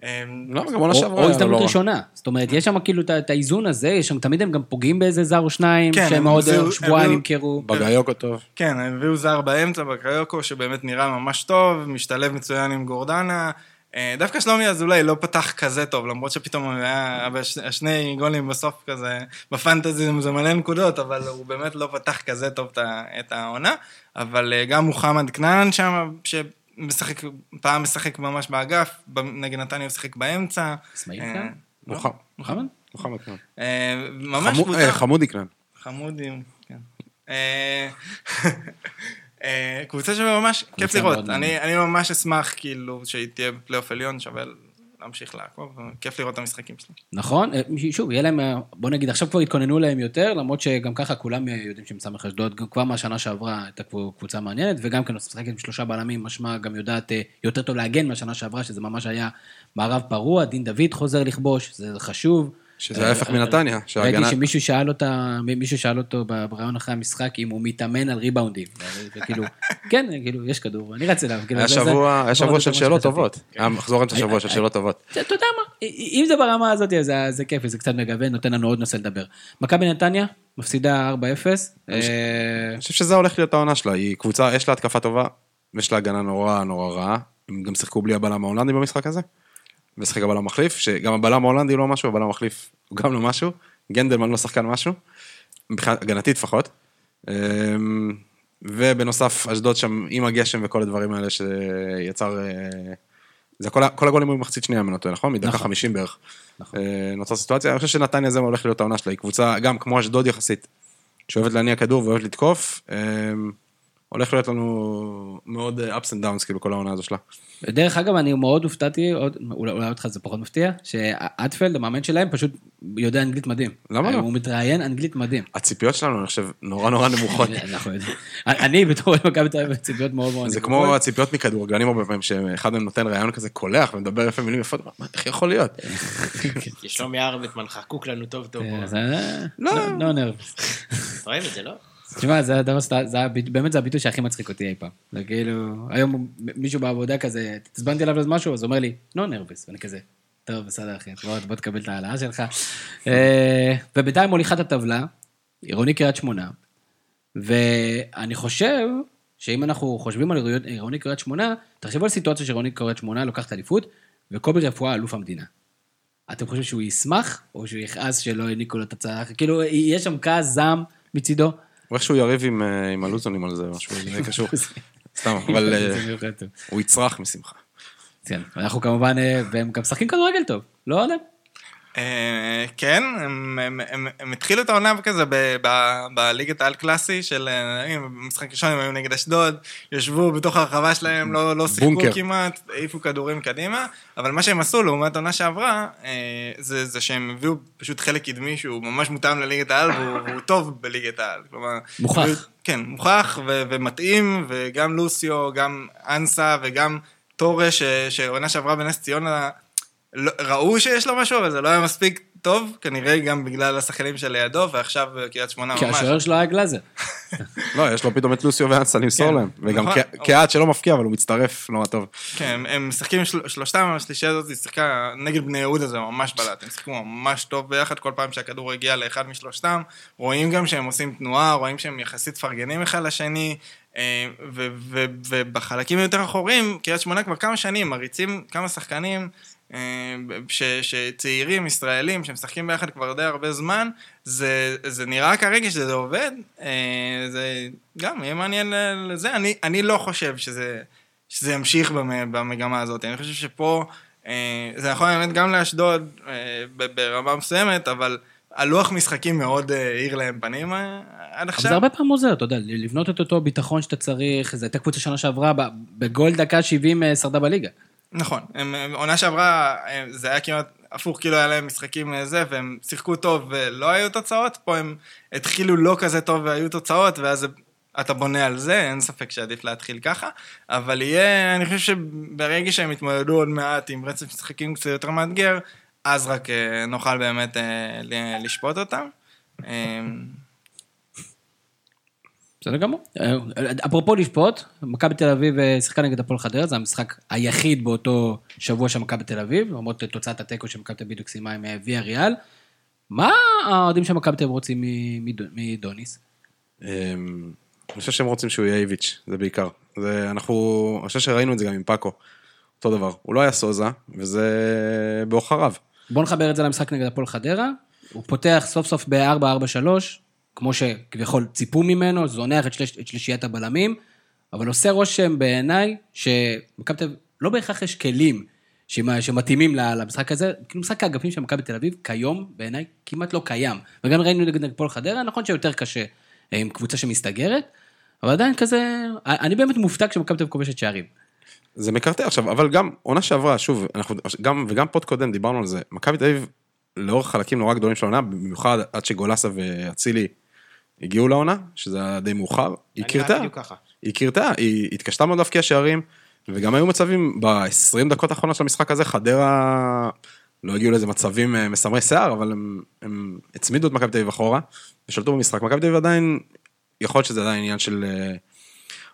אה, לא, גם עונה או- שעברה. או הזדמנות לא רע. ראשונה. זאת אומרת, יש שם כאילו את האיזון הזה, יש שם, תמיד הם גם פוגעים באיזה זר או שניים, כן, שהם הם עוד שבועיים ימכרו. בגיוקו טוב. כן, הביאו זר באמצע בקריוקו, שבאמת נראה ממש טוב, משתלב מצוין עם גורדנה. אה, דווקא שלומי אזולאי לא פתח כזה טוב, למרות שפתאום היה, השני גולים בסוף כזה, בפנטזי זה מלא נקודות, אבל הוא באמת לא פתח כזה טוב את העונה. אבל אה, גם מוחמד כנען שם, שמשחק, פעם משחק ממש באגף, נגד נתניה הוא שיחק באמצע. אסמאעיל אה, כאן? מוחמד. מוחמד? מוחמד כאן. אה, ממש קבוצה. אה, חמודי כאן. חמודים, כן. אה, אה, קבוצה שממש כיף לראות. אני ממש אשמח כאילו שהיא תהיה בפלייאוף עליון, שווה להמשיך לעקוב, כיף לראות את המשחקים שלה. נכון, אה, שוב, יהיה להם, אה, בוא נגיד, עכשיו כבר התכוננו להם יותר, למרות שגם ככה כולם אה, יודעים שהם סמך אשדוד, כבר מהשנה שעברה הייתה קבו- קבוצה מעניינת, וגם כן משחקת עם שלושה בלמים, משמע גם יודעת יותר טוב להגן מהשנה שעברה, שזה ממש היה מערב פרוע, דין דוד חוזר לכבוש, זה חשוב. שזה ההפך מנתניה, ראיתי שההגנה... שמישהו שאל אותה, מישהו שאל אותו בראיון אחרי המשחק אם הוא מתאמן על ריבאונדים. וכאילו, [laughs] כן, כאילו, יש כדור, אני רץ אליו. כאילו, היה שבוע, של שאלות. טובות. היה מחזור אמצע שבוע של שאלות טובות. אתה אתה יודע מה, אם זה ברמה הזאת, אז זה- כיף, זה קצת מגוון, נותן לנו עוד נושא לדבר. מכבי נתניה, מפסידה 4-0. אה, אני חושב שזה הולך להיות העונה שלה, היא קבוצה, יש לה התקפה טובה, ויש לה הגנה נורא נורא רעה. הם גם שיחקו בלי הבלם ההולנדי במשחק הזה, ושיחק הבלם מחליף, שגם הבלם ההולנדי הוא לא משהו, הבלם המחליף הוא גם לא משהו, גנדלמן לא שחקן משהו, מבחינת הגנתית לפחות. אמ, ובנוסף, אשדוד שם עם הגשם וכל הדברים האלה שיצר... אה, זה כל, כל הגולים היו במחצית שנייה, אם אני לא טועה, נכון? מדקה נכון. 50 בערך. נכון. אה, נוצרה סיטואציה, אני חושב שנתניה זה הולך להיות העונה שלה, היא קבוצה, גם כמו אשדוד יחסית, שאוהבת להניע כדור ואוהבת לתקוף, אה, הולך להיות לנו מאוד אה, ups and downs, כאילו, כל העונה הזו שלה. דרך אגב, אני מאוד הופתעתי, עוד- אולי אולי אותך זה פחות מפתיע, שאטפלד, המאמן שלהם, פשוט יודע אנגלית מדהים. למה לא? הוא מתראיין אנגלית מדהים. הציפיות שלנו, אני חושב, נורא נורא נמוכות. [laughs] אנחנו יודעים. אני בתור אוהד מכבי תל אביב ציפיות מאוד מאוד זה נמוכות. כמו הציפיות מכדורגלנים הרבה פעמים, שאחד מהם נותן רעיון כזה קולח ומדבר יפה מילים יפות, איך יכול להיות? [laughs] כי שלומי ארבטמן חקוק לנו טוב טוב. פה. זה לא. לא נרב. אוהב את זה, לא? תשמע, זה הביט- באמת זה הביטוי שהכי מצחיק אותי אי פעם. זה כאילו, היום מישהו בעבודה כזה, התעצבנתי עליו איזה משהו, אז הוא אומר לי, לא נרבס, ואני כזה, טוב, בסדר אחי, בוא תקבל את ההעלאה שלך. אה, ובינתיים מוליכה את הטבלה, עירוני קריית שמונה, ואני חושב שאם אנחנו חושבים על עירוני קריית שמונה, תחשבו על סיטואציה שעירוני קריית שמונה לוקחת אליפות, וקובי רפואה אלוף המדינה. אתם חושבים שהוא ישמח, או שהוא יכעס שלא העניקו לו את הצלחת? כאילו, יש שם כעס, זעם מצידו? או איכשהו יריב עם, אה, עם הלוזונים על זה, משהו, זה קשור. [laughs] סתם, אבל אה. הוא יצרח משמחה. כן, אנחנו כמובן, אה, והם גם משחקים כדורגל טוב, לא יודע. אה, כן, הם- הם- הם הם התחילו את העונה כזה בליגת העל קלאסי של אה, משחק ראשון הם היו נגד אשדוד, ישבו בתוך הרחבה שלהם, לא לא שיחקו. כמעט, העיפו כדורים קדימה, אבל מה שהם עשו לעומת העונה שעברה, אה, זה זה שהם הביאו פשוט חלק קדמי שהוא ממש מותאם לליגת העל והוא והוא טוב בליגת העל. כלומר, מוכח. כן, מוכח ו- ומתאים, וגם לוסיו, גם אנסה וגם טורה, ש- שעונה שעברה בנס ציונה, לא, ראו שיש לו משהו, אבל זה לא היה מספיק טוב, כנראה גם בגלל השחקנים שלידו, ועכשיו קריית שמונה כי ממש. השוער שלו היה גלאזר. לא, יש לו פתאום את לוסיו ואנסה למסור כן, להם. וגם נכון. קהת שלא מפקיע, אבל הוא מצטרף נורא טוב. כן, הם- משחקים, של- שלושתם, השלישייה הזאת היא שיחקה נגד בני יהודה, זה ממש בלט. הם שיחקו ממש טוב ביחד, כל פעם שהכדור הגיע לאחד משלושתם. רואים גם שהם עושים תנועה, רואים שהם יחסית מפרגנים אחד לשני, אה, ובחלקים היותר אחוריים, קריית שמונה כבר כמה שנים מריצים כמה שחקנים. אה, ש, שצעירים ישראלים שמשחקים ביחד כבר די הרבה זמן, זה, זה נראה כרגע שזה עובד, אה, זה גם יהיה מעניין לזה, אני, אני לא חושב שזה, שזה ימשיך במ- במגמה הזאת, אני חושב שפה, אה, זה נכון באמת גם לאשדוד ברמה מסוימת, אבל הלוח משחקים מאוד האיר להם פנים עד אבל עכשיו. זה הרבה פעמים עוזר, אתה יודע, לבנות את אותו ביטחון שאתה צריך, זו הייתה קבוצה שנה שעברה, בגול דקה 70 אה, שרדה בליגה. נכון, הם, הם- עונה שעברה אה, זה היה כמעט הפוך, כאילו היה להם משחקים אה, זה, והם שיחקו טוב ולא היו תוצאות, פה הם התחילו לא כזה טוב והיו תוצאות, ואז אתה בונה על זה, אין ספק שעדיף להתחיל ככה, אבל יהיה, אני חושב שברגע שהם יתמודדו עוד מעט עם רצף משחקים קצת יותר מאתגר, אז רק אה, נוכל באמת לשפוט אותם. אה, בסדר גמור. אה, אפרופו לשפוט, מכבי תל אביב אה, שיחקה נגד הפועל חדרה, זה המשחק היחיד באותו שבוע של מכבי תל אביב, למרות תוצאת התיקו שמכבי תל אביב סיימה עם אה, ויה ריאל. מה האוהדים של מכבי תל אביב רוצים מדוניס? אני חושב שהם רוצים שהוא יהיה איביץ', זה בעיקר. זה, אנחנו, אני חושב שראינו את זה גם עם פאקו. אותו דבר. הוא לא היה סוזה, וזה בעוכריו. בואו נחבר את זה למשחק נגד הפועל חדרה. הוא פותח סוף סוף ב-4-4-3, כמו שכביכול ציפו ממנו, זונח את, שליש, את שלישיית הבלמים, אבל עושה רושם בעיניי שמכבי תל אביב, לא בהכרח יש כלים שמ- שמתאימים למשחק הזה, כאילו משחק האגפים של מכבי תל אביב, כיום בעיניי כמעט לא קיים. וגם ראינו נגד הפועל חדרה, נכון שיותר קשה אה, עם קבוצה שמסתגרת, אבל עדיין כזה, אני באמת מופתע כשמכבי תל אביב כובשת שערים. זה מקרטע עכשיו, אבל גם עונה שעברה, שוב, אנחנו, גם, וגם פוד קודם דיברנו על זה, מכבי תל אביב, לאורך חלקים נורא גדולים של העונה, במיוחד עד שגולסה ואצילי הגיעו לעונה, שזה היה די מאוחר, היא ככה. היא קרטעה, היא התקשתה מאוד להבקיע שערים, וגם היו מצבים ב-20 דקות האחרונות של המשחק הזה, חדרה לא הגיעו לאיזה מצבים אה, מסמרי שיער, אבל הם, הם הצמידו את מכבי תל אביב אחורה, ושלטו במשחק. מכבי תל אביב עדיין, יכול להיות שזה עדיין עניין של אה,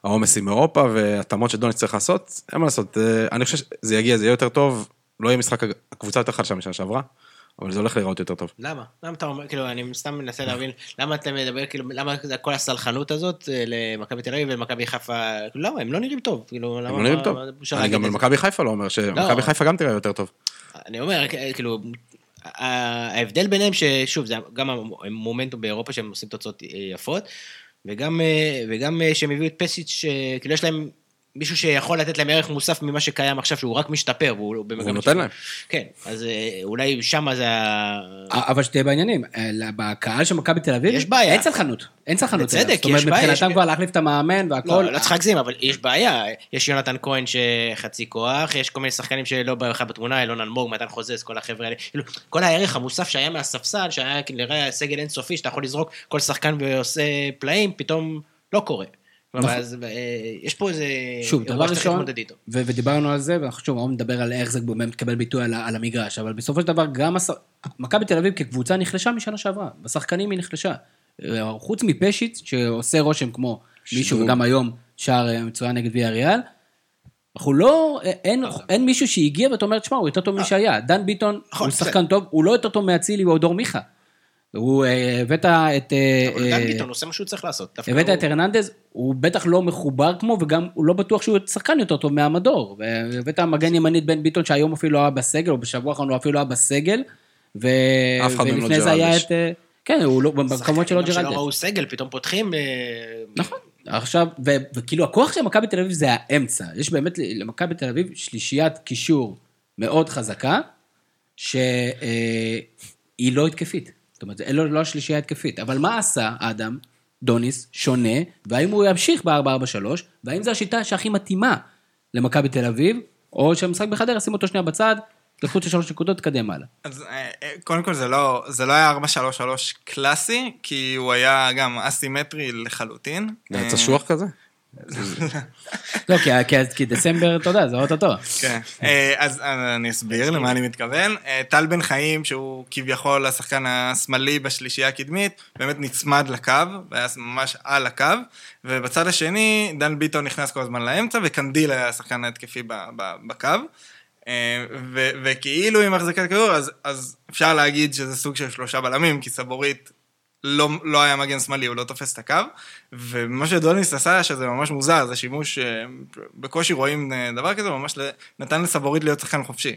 העומס עם אירופה והתאמות שדוניס צריך לעשות, אין מה לעשות, אה, אני חושב שזה יגיע, זה יהיה יותר טוב, לא יהיה משחק, הקבוצה יותר חלשה משנה שעברה, אבל זה הולך להיראות יותר טוב. למה? למה אתה אומר, כאילו, אני סתם מנסה להבין, למה אתה מדבר, כאילו, למה זה כל הסלחנות הזאת אה, למכבי תל אביב ולמכבי חיפה, למה? הם לא נראים טוב, כאילו, למה... הם לא נראים טוב. אני גם על? מכבי חיפה לא אומר, שמכבי חיפה גם תראה יותר טוב. אני אומר, כאילו, ההבדל ביניהם ששוב, זה גם המומנטום באירופה שהם עושים תוצאות אה, יפות, וגם, אה, וגם שהם הביאו את פסיץ', כאילו יש להם מישהו שיכול לתת להם ערך מוסף ממה שקיים עכשיו, שהוא רק משתפר, והוא במגמת הוא נותן. להם. כן, אז אה, אולי שמה זה ה... אבל שתהיה בעניינים, אה, בקהל של מכבי תל אביב, יש בעיה. אין סלחנות, אין סלחנות. בצדק, אליו. זאת אומרת, יש בעיה, מבחינתם יש- כבר להחליף את המאמן והכל. לא, לא צריך להגזים, אבל יש בעיה. יש יונתן כהן שחצי כוח, יש כל מיני שחקנים שלא בכלל בתמונה, אלון אלמוג, מתן חוזז, כל החבר'ה האלה. כאילו, כל הערך המוסף שהיה מהספסל, שהיה כאילו, נראה סגל אינסופי, שאתה יכול לזרוק כל שחקן ועושה פלאים, פתאום לא קורה. נכון. אז אה, יש פה איזה... שוב, דבר ראשון, ודיברנו על זה, ואנחנו שוב, מאוד נדבר על איך זה באמת מקבל ביטוי על, המגרש, אבל בסופו של דבר גם. מכבי תל אביב כקבוצה נחלשה משנה שעברה, בשחקנים היא נחלשה. אה, חוץ מפשיץ, שעושה רושם כמו מישהו. וגם היום שער אה, מצוין נגד ויה ריאל, אנחנו לא, אין, אין מישהו שהגיע ואתה אומר, תשמע, הוא יותר טוב משהיה. דן ביטון נכון, הוא שחקן טוב, הוא לא יותר טוב מאצילי או דור מיכה. הוא אה, הבאת את... אה, אבל דן אה, ביטון עושה מה שהוא צריך לעשות. הבאת הוא- את הרננדז, הוא בטח לא מחובר כמו, וגם הוא לא בטוח שהוא שחקן יותר טוב מהמדור. והבאת מגן ימנית בן ביטון שהיום אפילו לא היה בסגל, או בשבוע האחרון הוא אפילו לא היה בסגל. אף אחד מהם לא ולפני זה היה ג'רלדש. את... כן, הוא לא, במקומות שלו שחקנים שלא ג'רלדש. ראו סגל, פתאום פותחים... נכון. עכשיו, ו- וכאילו הכוח של מכבי תל אביב זה האמצע. יש באמת למכבי תל אביב שלישיית קישור מאוד חזקה, שהיא לא התקפית. זאת אומרת, זה לא, לא השלישייה התקפית. אבל מה עשה אדם, דוניס, שונה, והאם הוא ימשיך ב-443, והאם זו השיטה שהכי מתאימה למכבי תל אביב, או שהמשחק בחדרה, שים אותו שנייה בצד, תקחו את השלוש נקודות, תקדם הלאה. אז אה, אה, קודם כל זה לא, זה לא היה 4-3-3 קלאסי, כי הוא היה גם אסימטרי לחלוטין. זה אה, היה צשוח כזה? [laughs] לא, כי, דצמבר, אתה יודע, זה אוטוטו. כן, אה, אז אה, אני אסביר למה אני מתכוון. אה, טל בן חיים, שהוא כביכול השחקן השמאלי בשלישייה הקדמית, באמת נצמד לקו, והיה ממש על הקו, ובצד השני, דן ביטון נכנס כל הזמן לאמצע, וקנדיל היה השחקן ההתקפי בקו. וכאילו עם החזקת כדור, אז אפשר להגיד שזה סוג של שלושה בלמים, כי סבורית לא, לא היה מגן שמאלי, הוא לא תופס את הקו, ומה שדוניס עשה, שזה ממש מוזר, זה שימוש, אה, בקושי רואים אה, דבר כזה, ממש נתן לסבורית להיות שחקן חופשי.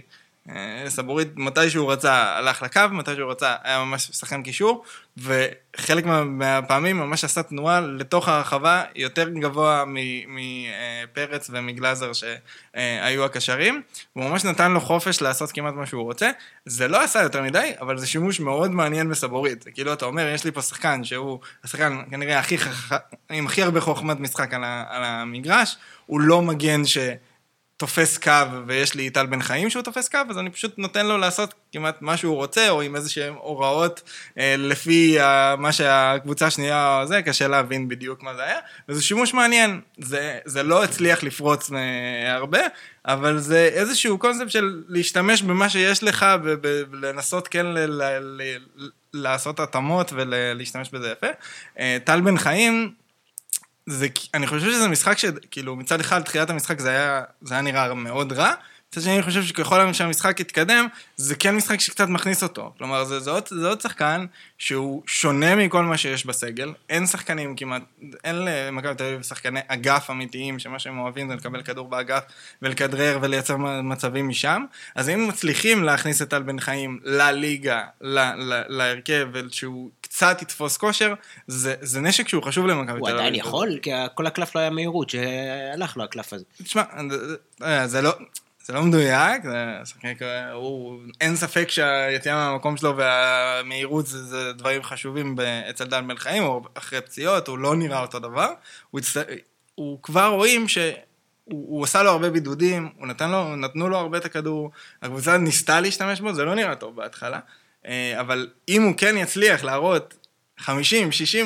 אה, סבורית, מתי שהוא רצה, הלך לקו, מתי שהוא רצה, היה ממש שחקן קישור, וחלק מה, מהפעמים ממש עשה תנועה לתוך הרחבה יותר גבוה מפרץ ומגלאזר שהיו הקשרים, הוא ממש נתן לו חופש לעשות כמעט מה שהוא רוצה. זה לא עשה יותר מדי, אבל זה שימוש מאוד מעניין בסבורית. כאילו, אתה אומר, יש לי פה שחקן שהוא השחקן כנראה הכי חכם, עם הכי הרבה חוכמת משחק על, ה, על המגרש, הוא לא מגן ש... תופס קו ויש לי טל בן חיים שהוא תופס קו, אז אני פשוט נותן לו לעשות כמעט מה שהוא רוצה, או עם איזה שהן הוראות אה, לפי אה, מה שהקבוצה השנייה או זה, קשה להבין בדיוק מה זה היה, וזה שימוש מעניין. זה, זה לא הצליח לפרוץ אה, הרבה, אבל זה איזשהו קונספט של להשתמש במה שיש לך ולנסות כן ל, ל, ל, לעשות התאמות ולהשתמש בזה יפה. אה, טל בן חיים, זה, אני חושב שזה משחק שכאילו מצד אחד תחילת המשחק זה היה, זה היה נראה מאוד רע, מצד שני אני חושב שככל שהמשחק יתקדם, זה כן משחק שקצת מכניס אותו. כלומר, זה, זה, עוד, זה עוד שחקן שהוא שונה מכל מה שיש בסגל, אין שחקנים כמעט, אין למכבי תל אביב שחקני אגף אמיתיים, שמה שהם אוהבים זה לקבל כדור באגף ולכדרר ולייצר מצבים משם, אז אם מצליחים להכניס את טל בן חיים לליגה, להרכב, שהוא קצת יתפוס כושר, זה, זה נשק שהוא חשוב למכבי תל אביב. הוא עדיין יכול, כי כל הקלף לא היה מהירות, שהלך לו הקלף הזה. תשמע, זה לא... זה לא מדויק, זה כזה, הוא, אין ספק שהיציאה מהמקום שלו והמהירות זה, זה דברים חשובים אצל דן בן חיים, או אחרי פציעות, הוא לא נראה אותו דבר. הוא, הצט... הוא כבר רואים שהוא הוא עשה לו הרבה בידודים, הוא נתן לו, נתנו לו הרבה את הכדור, הקבוצה ניסתה להשתמש בו, זה לא נראה טוב בהתחלה, אה, אבל אם הוא כן יצליח להראות 50-60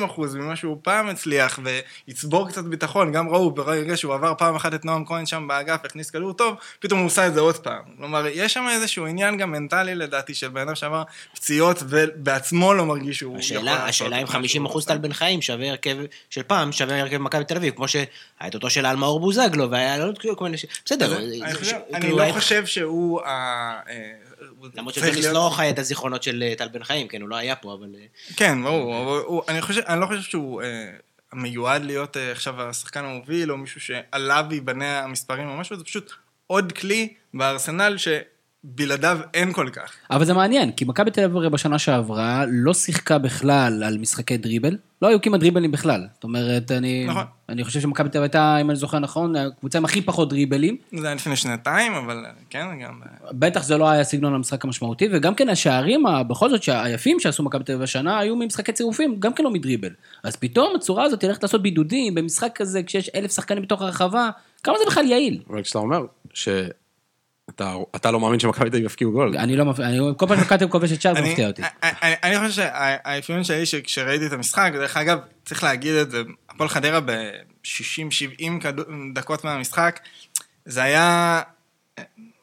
אחוז ממה שהוא פעם הצליח ויצבור קצת ביטחון, גם ראו ברגע שהוא עבר פעם אחת את נועם כהן שם באגף, הכניס כדור טוב, פתאום הוא עושה את זה עוד פעם. כלומר, יש שם איזשהו עניין גם מנטלי לדעתי של בן אדם שעבר פציעות ובעצמו לא מרגיש שהוא השאלה, יכול השאלה אם 50 אחוז טל בן חיים שווה הרכב של פעם, שווה הרכב מכבי תל אביב, כמו שהיה את אותו של אלמאור בוזגלו, והיה לו כל מיני... בסדר. אני כאילו, לא חושב שהוא... למרות שדניס לא חי את הזיכרונות של אה, טל בן חיים, כן, הוא לא היה פה, אבל... אה, כן, ברור, אני, חושב, אני לא חושב שהוא אה, מיועד להיות עכשיו השחקן המוביל, או מישהו שעליו ייבנה המספרים או משהו, זה פשוט עוד כלי בארסנל ש... בלעדיו אין כל כך. אבל זה מעניין, כי מכבי תל אביב בשנה שעברה לא שיחקה בכלל על משחקי דריבל, לא היו כמעט דריבלים בכלל. זאת אומרת, אני, נכון. אני חושב שמכבי תל אביב הייתה, אם אני זוכר נכון, הקבוצה עם הכי פחות דריבלים. זה היה לפני שנתיים, אבל כן, גם... בטח זה לא היה סגנון המשחק המשמעותי, וגם כן השערים, בכל זאת, היפים שעשו מכבי תל אביב השנה, היו ממשחקי צירופים, גם כן לא מדריבל. אז פתאום הצורה הזאת הולכת לעשות בידודים במשחק כזה, כשיש אלף שחקנים בתוך הרחבה, כמה זה בכלל יעיל? אבל כשאתה אומר ש... אתה, אתה לא מאמין שמכבי תל אביב יפקיעו גול. אני לא מפקיע, כל פעם שמכבי תל אביב כובשת שער זה מפתיע אותי. אני חושב שהאפיון שלי שכשראיתי את המשחק, דרך אגב, צריך להגיד את זה, הפועל חדרה ב-60-70 דקות מהמשחק, זה היה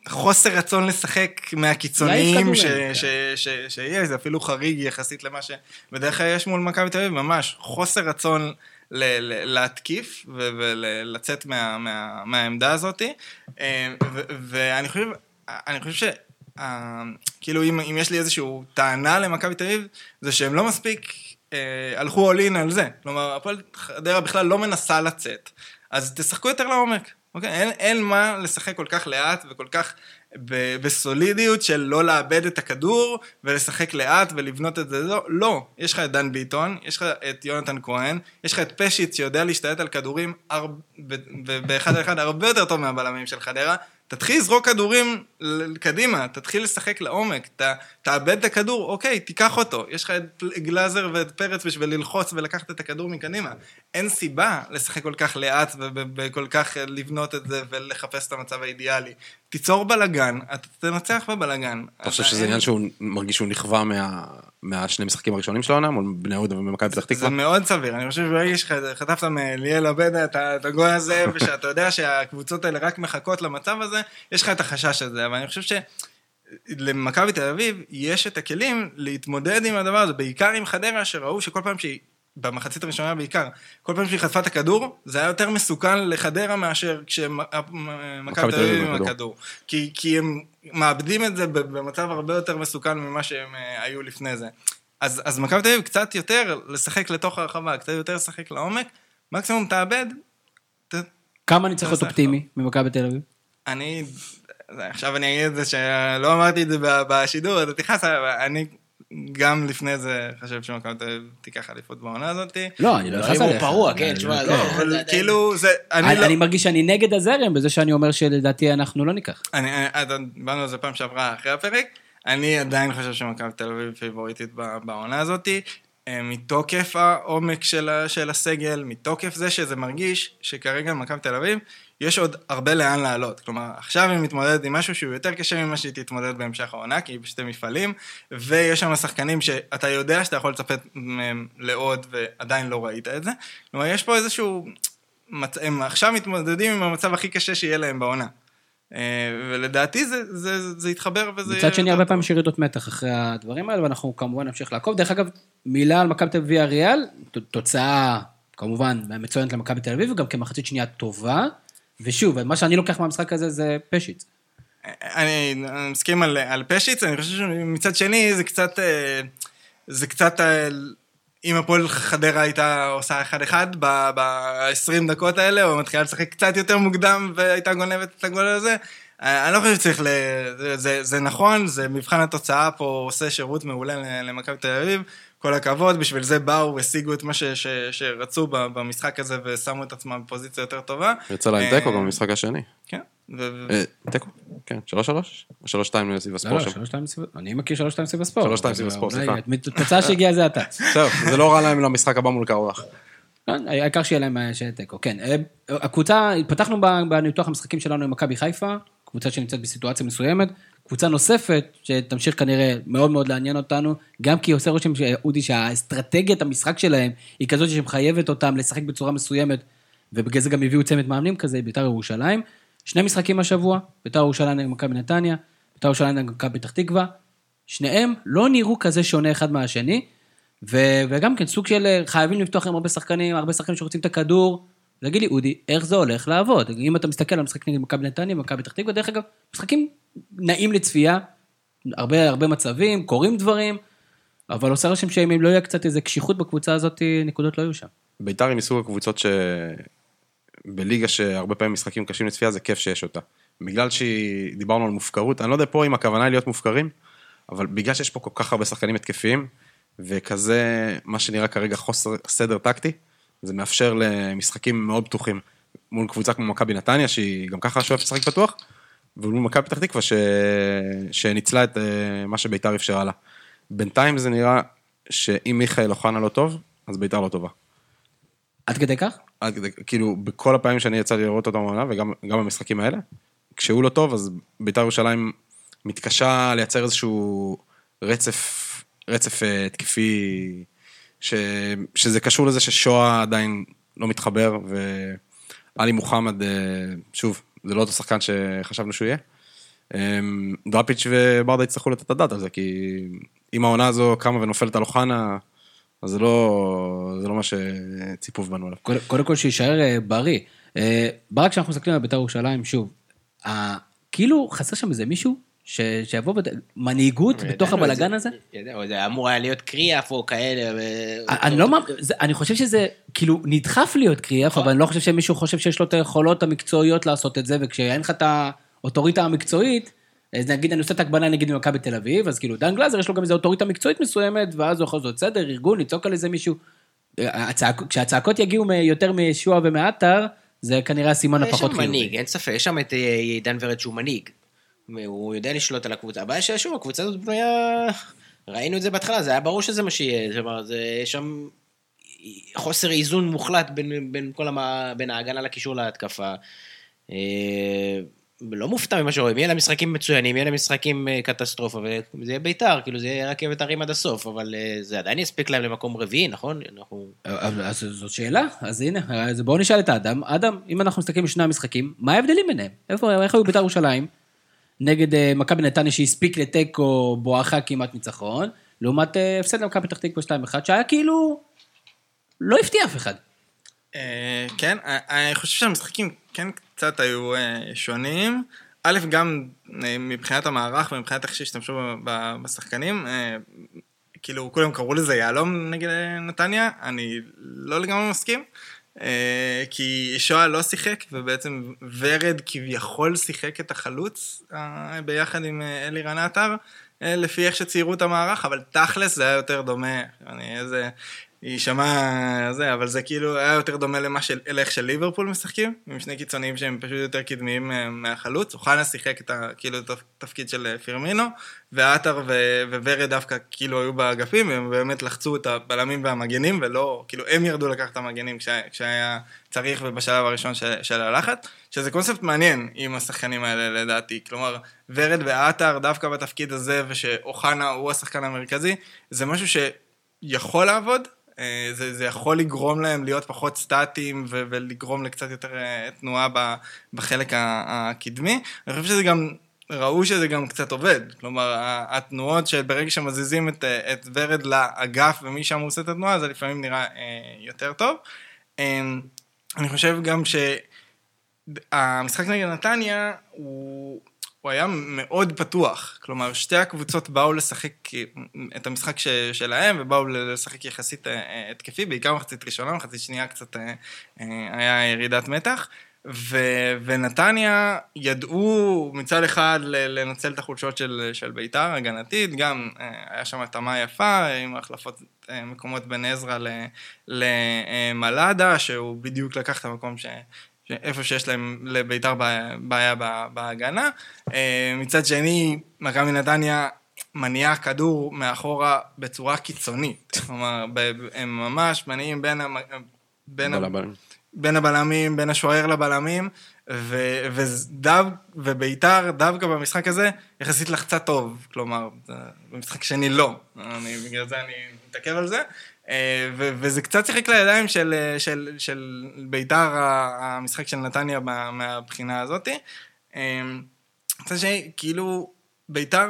חוסר רצון לשחק מהקיצוניים שיש, זה אפילו חריג יחסית למה שבדרך כלל יש מול מכבי תל אביב, ממש חוסר רצון להתקיף ולצאת מה, מה, מהעמדה הזאת. אה, ואני חושב, חושב ש... אה, כאילו אם, אם יש לי איזושהי טענה למכבי תל אביב, זה שהם לא מספיק אה, הלכו all in על זה. כלומר, הפועל חדרה בכלל לא מנסה לצאת. אז תשחקו יותר לעומק. אוקיי? אין, אין מה לשחק כל כך לאט וכל כך בסולידיות של לא לאבד את הכדור ולשחק לאט ולבנות את זה, לא, לא. יש לך את דן ביטון, יש לך את יונתן כהן, יש לך את פשיץ שיודע להשתלט על כדורים באחד על אחד הרבה יותר טוב מהבלמים של חדרה, תתחיל לזרוק כדורים קדימה, תתחיל לשחק לעומק, ת, תאבד את הכדור, אוקיי, תיקח אותו. יש לך את גלאזר ואת פרץ בשביל ללחוץ ולקחת את הכדור מקדימה. אין סיבה לשחק כל כך לאט וכל כך לבנות את זה ולחפש את המצב האידיאלי. תיצור בלאגן, אתה תנצח בבלאגן. אתה חושב שזה עניין שהוא מרגיש שהוא נכווה מה... מהשני משחקים הראשונים של העונה, מול בני יהודה ומכבי פתח תקווה? זה מאוד סביר, אני חושב שברגע שחטפת מליאל עבדה את הגוי הזה, [laughs] ושאתה יודע שהקבוצות האלה רק מחכות למצב הזה, יש לך את החשש הזה, אבל אני חושב שלמכבי תל אביב יש את הכלים להתמודד עם הדבר הזה, בעיקר עם חדרה, שראו שכל פעם שהיא במחצית הראשונה בעיקר, כל פעם שהיא חטפה את הכדור, זה היה יותר מסוכן לחדרה מאשר כשמכבי תל אביב עם הכדור. כי, כי הם מאבדים את זה במצב הרבה יותר מסוכן ממה שהם uh, היו לפני זה. אז, אז מכבי תל אביב קצת יותר לשחק לתוך הרחבה, קצת יותר לשחק לעומק, מקסימום תאבד. ת, כמה אני צריך להיות אופטימי ממכבי תל אביב? אני, עכשיו אני אגיד את זה שלא אמרתי את זה בשידור, אתה תכעס, אני גם לפני זה חשב שמכבי תל אביב תיקח אליפות בעונה הזאת. לא, אני לא נכנס עליך. הוא פרוע, כן, תשמע, לא, אבל כאילו זה, אני לא... אני מרגיש שאני נגד הזרם בזה שאני אומר שלדעתי אנחנו לא ניקח. דיברנו על זה פעם שעברה אחרי הפרק, אני עדיין חושב שמכבי תל אביב פיבוריטית בעונה הזאת. אה, מתוקף העומק של הסגל, מתוקף זה שזה מרגיש שכרגע מכבי תל אביב יש עוד הרבה לאן לעלות. כלומר, עכשיו היא מתמודדת עם משהו שהוא יותר קשה ממה שהיא תתמודד בהמשך העונה, כי היא בשתי מפעלים, ויש שם שחקנים שאתה יודע שאתה יכול לצפת מהם לעוד ועדיין לא ראית את זה. כלומר, יש פה איזשהו... הם עכשיו מתמודדים עם המצב הכי קשה שיהיה להם בעונה. אה, ולדעתי זה, זה, זה יתחבר וזה... מצד שני, הרבה פעמים יש ירידות מתח אחרי הדברים האלה, ואנחנו כמובן נמשיך לעקוב. דרך אגב, מילה על מכבי תל אביב אריאל, תוצאה כמובן, מצוינת למכבי תל אביב, וגם כמחצית שנייה טובה. ושוב, מה שאני לוקח מהמשחק הזה זה פשיץ. אני אני מסכים על, על פשיץ, אני חושב שמצד שני זה קצת, אה, זה קצת, אה, אם הפועל חדרה הייתה עושה 1-1 ב-20 דקות האלה, או מתחילה לשחק קצת יותר מוקדם והייתה גונבת את הגול הזה, אה, אני לא חושב שצריך ל... זה, זה, זה נכון, זה מבחן התוצאה פה עושה שירות מעולה למכבי תל אביב, כל הכבוד, בשביל זה באו והשיגו את מה ש, ש, שרצו במשחק הזה ושמו את עצמם בפוזיציה יותר טובה. יצא להם תיקו גם במשחק השני. כן. אה, תיקו, כן, שלוש שלוש? או שלוש שתיים לסביב לא, הספורט לא, סביב... אני מכיר שלוש שתיים סביב הספורט. שלוש שתיים סביב הספורט, סליחה. התוצאה שהגיעה זה אתה. [laughs] זהו, זה לא רע להם למשחק הבא מול קרוח. כן, העיקר שיהיה להם אה, שיהיה תיקו. כן, אה, הקבוצה, פתחנו בניתוח המשחקים שלנו עם מכבי חיפה, קבוצה שנמצאת בסיטואציה מסוימת, קבוצה נוספת שתמשיך כנראה מאוד מאוד לעניין אותנו, גם כי עושה רושם, אודי, שהאסטרטגיית המשחק שלהם היא כזאת שמחייבת אותם לשחק בצורה מסוימת, ובגלל זה גם הביאו צמד מאמנים כזה, בית"ר ירושלים. שני משחקים השבוע, בית"ר ירושלים נגד מכבי נתניה, בית"ר ירושלים נגד מכבי פתח תקווה, שניהם לא נראו כזה שונה אחד מהשני, ו- וגם כן סוג של חייבים לפתוח עם הרבה שחקנים, הרבה שחקנים שרוצים את הכדור. תגיד לי, אודי, איך זה הולך לעבוד? אם אתה מסתכל על משחק נגד מכבי נתניה, מכבי פתח תקווה, דרך אגב, משחקים נעים לצפייה, הרבה הרבה מצבים, קורים דברים, אבל עושה רושם שאם לא יהיה קצת איזה קשיחות בקבוצה הזאת, נקודות לא יהיו שם. ביתר היא מסוג הקבוצות שבליגה שהרבה פעמים משחקים קשים לצפייה, זה כיף שיש אותה. בגלל שדיברנו על מופקרות, אני לא יודע פה אם הכוונה היא להיות מופקרים, אבל בגלל שיש פה כל כך הרבה שחקנים התקפיים, וכזה, מה שנראה כרגע חוסר סדר טקטי, זה מאפשר למשחקים מאוד פתוחים. מול קבוצה כמו מכבי נתניה, שהיא גם ככה שואפת לשחק פתוח, ומול מכבי פתח תקווה, ש... שניצלה את אה, מה שביתר אפשרה לה. בינתיים זה נראה שאם מיכאל אוחנה לא טוב, אז ביתר לא טובה. עד כדי כך? עד כדי, כאילו, בכל הפעמים שאני יצא לי לראות אותם בעונה, וגם גם במשחקים האלה, כשהוא לא טוב, אז בית"ר ירושלים מתקשה לייצר איזשהו רצף, רצף אה, התקפי, ש, שזה קשור לזה ששואה עדיין לא מתחבר, ועלי מוחמד, אה, שוב, זה לא אותו שחקן שחשבנו שהוא יהיה. אה, דראפיץ' וברדה יצטרכו לתת את הדעת על זה, כי אם העונה הזו קמה ונופלת על אוחנה, אז זה לא, זה לא מה שציפו ובנו עליו. קודם- קודם כל שיישאר אה, בריא. אה, ברק, כשאנחנו מסתכלים על בית"ר ירושלים, שוב, כאילו חסר שם איזה מישהו ש- שיבוא, בת- מנהיגות בתוך את הבלגן זה. הזה? ידענו, זה אמור היה להיות קריאף או כאלה. ו- אני לא, מאמין- אני חושב שזה כאילו נדחף להיות קריאף, אבל אני לא חושב שמישהו חושב שיש לו את היכולות המקצועיות לעשות את זה, וכשאין לך את האוטוריטה המקצועית, אז נגיד אני עושה את ההקבלה נגיד ממכבי תל אביב, אז כאילו דן גלאזר יש לו גם איזו אוטוריטה מקצועית מסוימת, ואז הוא יכול לעשות בסדר, ארגון, לצעוק על איזה מישהו. הצעק, כשהצעקות יגיעו יותר משועה ומעטר, זה כנראה הסימן יש הפחות שם חיובי. מנהיג, אין ספק, יש שם את אה, עידן ורד שהוא מנהיג. הוא יודע לשלוט על הקבוצה. הבעיה ששוב, הקבוצה הזאת בנויה... ראינו את זה בהתחלה, זה היה ברור שזה מה שיהיה. כלומר, זה יש שם חוסר איזון מוחלט בין, בין כל המה... בין ההגנה לקישור להתקפה. אה, לא מופתע ממה שרואים, יהיה לה משחקים מצוינים, יהיה לה משחקים אה, קטסטרופה, וזה יהיה בית"ר, כאילו זה יהיה רכבת הרים עד הסוף, אבל אה, זה עדיין יספיק להם למקום רביעי, נכון? אנחנו... אז זאת שאלה, אז הנה, אז בואו נשאל את האדם. אדם, אם אנחנו מסתכלים בשני המשחקים, מה ההבדלים ביניהם? איפה, איך היו בית"ר ירושלים? נגד אה, מכבי נתניה שהספיק לתיקו בואכה כמעט ניצחון, לעומת אה, הפסד למכבי פתח תקווה 2-1, שהיה כאילו... לא הפתיע אף אחד. אה, כן, אני חושב שהמשחקים כן קצת היו שונים. א', גם מבחינת המערך ומבחינת איך שהשתמשו בשחקנים, כאילו, כולם קראו לזה יהלום נגד נתניה, אני לא לגמרי מסכים. אה, כי שואה לא שיחק, ובעצם ורד כביכול שיחק את החלוץ אה, ביחד עם אה, אלירן עטר, אה, לפי איך שציירו את המערך, אבל תכלס זה היה יותר דומה, אני איזה... יישמע זה, אבל זה כאילו היה יותר דומה למה של, לאיך של ליברפול משחקים, עם שני קיצוניים שהם פשוט יותר קדמיים אה, מהחלוץ. אוחנה שיחק את ה, כאילו את התפקיד של אה, פירמינו, ועטר ו- וורד דווקא כאילו היו באגפים, הם באמת לחצו את הבלמים והמגנים, ולא, כאילו הם ירדו לקחת את המגנים כשה, כשהיה צריך ובשלב הראשון של, של הלחץ, שזה קונספט מעניין עם השחקנים האלה לדעתי. כלומר, ורד ועטר דווקא בתפקיד הזה, ושאוחנה הוא השחקן המרכזי, זה משהו שיכול לעבוד, אה, זה, זה יכול לגרום להם להיות פחות סטטיים ו- ולגרום לקצת יותר אה, תנועה בחלק הקדמי. אני חושב שזה גם, ראו שזה גם קצת עובד. כלומר, התנועות שברגע שמזיזים את, אה, את ורד לאגף ומשם הוא עושה את התנועה, זה לפעמים נראה אה, יותר טוב. אני חושב גם שהמשחק נגד נתניה הוא... הוא היה מאוד פתוח, כלומר שתי הקבוצות באו לשחק את המשחק ש, שלהם ובאו לשחק יחסית אה, התקפי, בעיקר מחצית ראשונה, מחצית שנייה קצת אה, אה, היה ירידת מתח, ו, ונתניה ידעו מצד אחד לנצל את החולשות של, של בית"ר הגנתית, גם היה שם התאמה יפה עם החלפות מקומות בין עזרא למלאדה, שהוא בדיוק לקח את המקום ש... איפה שיש להם לביתר בעיה בהגנה. אה, מצד שני, מכבי נתניה מניעה כדור מאחורה בצורה קיצונית. כלומר, הם ממש מניעים בין, בין, בין הבלמים, בין השוער לבלמים, ו, ודו, וביתר דווקא במשחק הזה יחסית לחצה טוב. כלומר, במשחק שני לא. אני, בגלל זה אני מתעכב על זה. אה, וזה קצת שיחק לידיים של, אה, של, של ביתר, המשחק של נתניה מהבחינה הזאת. אה, מצד שני, כאילו, ביתר,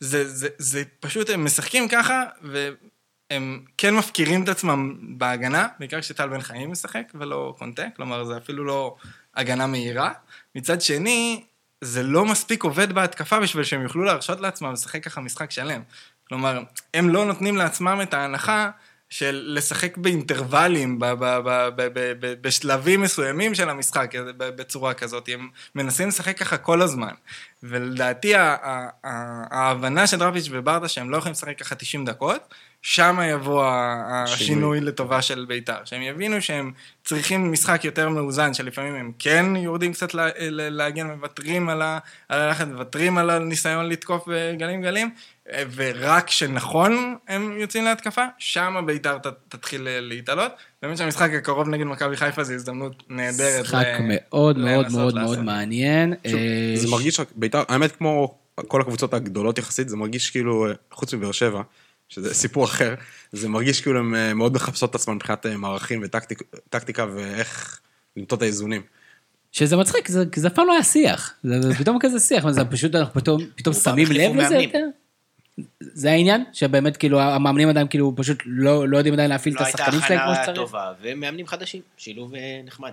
זה, זה, זה פשוט, הם משחקים ככה, והם כן מפקירים את עצמם בהגנה, בעיקר כשטל בן חיים משחק ולא קונטה, כלומר, זה אפילו לא הגנה מהירה. מצד שני, זה לא מספיק עובד בהתקפה בשביל שהם יוכלו להרשות לעצמם לשחק ככה משחק שלם. כלומר, הם לא נותנים לעצמם את ההנחה של לשחק באינטרוולים, ב- ב- ב- ב- ב- בשלבים מסוימים של המשחק בצורה כזאת, הם מנסים לשחק ככה כל הזמן. ולדעתי ההבנה של דראפיץ' וברדה שהם לא יכולים לשחק ככה 90 דקות, שם יבוא השינוי לטובה של בית"ר. שהם יבינו שהם צריכים משחק יותר מאוזן, שלפעמים הם כן יורדים קצת להגן, מוותרים על הלחץ, מוותרים על הניסיון לתקוף בגלים גלים, ורק כשנכון הם יוצאים להתקפה, שם בית"ר תתחיל להתעלות. באמת שהמשחק הקרוב נגד מכבי חיפה זה הזדמנות נהדרת. משחק מאוד מאוד מאוד מאוד מעניין. זה אה, מרגיש רק, בית"ר, האמת כמו כל הקבוצות הגדולות יחסית, זה מרגיש כאילו, חוץ מבאר שבע, שזה סיפור אחר, זה מרגיש כאילו הם אה, מאוד מחפשות את עצמם מבחינת אה, מערכים וטקטיקה ואיך למצוא את האיזונים. שזה מצחיק, זה, זה אף פעם לא היה שיח. זה פתאום כזה שיח, זה פשוט אנחנו פתאום, פתאום שמים לב לזה יותר. זה העניין? שבאמת כאילו המאמנים עדיין כאילו פשוט לא, לא יודעים עדיין להפעיל את השחקנים שלהם כמו לא הייתה שצריך? הכנה טובה, והם מאמנים חדשים, שילוב אה, נחמד.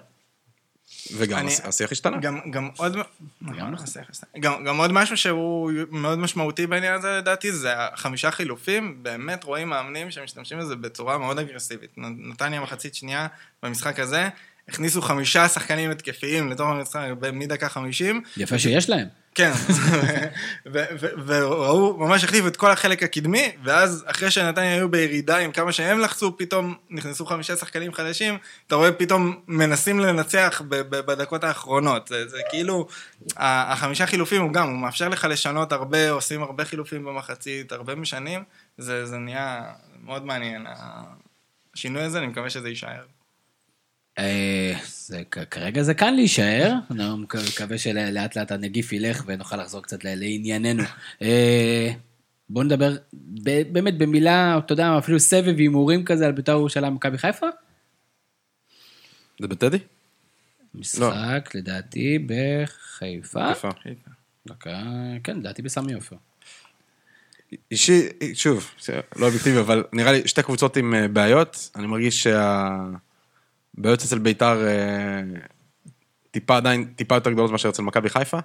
וגם אני- השיח השתנה. גם, גם עוד, נכון, השיח השתנה. גם, גם עוד משהו שהוא מאוד משמעותי בעניין הזה לדעתי, זה החמישה חילופים, באמת רואים מאמנים שמשתמשים בזה בצורה מאוד אגרסיבית. נתניה מחצית שנייה במשחק הזה, הכניסו חמישה שחקנים התקפיים לתוך המשחק מדקה חמישים, יפה שיש להם. כן, וראו, ממש החליפו את כל החלק הקדמי, ואז אחרי שנתניה היו בירידה עם כמה שהם לחצו, פתאום נכנסו חמישה שחקנים חדשים, אתה רואה פתאום מנסים לנצח בדקות האחרונות. זה, זה כאילו, החמישה חילופים הוא גם, הוא מאפשר לך לשנות הרבה, עושים הרבה חילופים במחצית, הרבה משנים, זה, זה נהיה מאוד מעניין. השינוי הזה, אני מקווה שזה יישאר. אה, זה, כרגע זה כאן להישאר, אני מק- מקווה שלאט לאט הנגיף ילך ונוכל לחזור קצת לענייננו. אה, בואו נדבר באמת במילה, אתה יודע, אפילו סבב הימורים כזה על בית"ר ירושלים מכבי חיפה? זה בטדי? משחק לדעתי בחיפה. חיפה. דקה, כן, לדעתי בסמי עופר. אישי, שוב, לא אובייקטיבי, אבל נראה לי שתי קבוצות עם אה, בעיות, אני מרגיש שהבעיות אצל ביתר אה, טיפה עדיין, טיפה יותר גדולות מאשר אצל מכבי חיפה,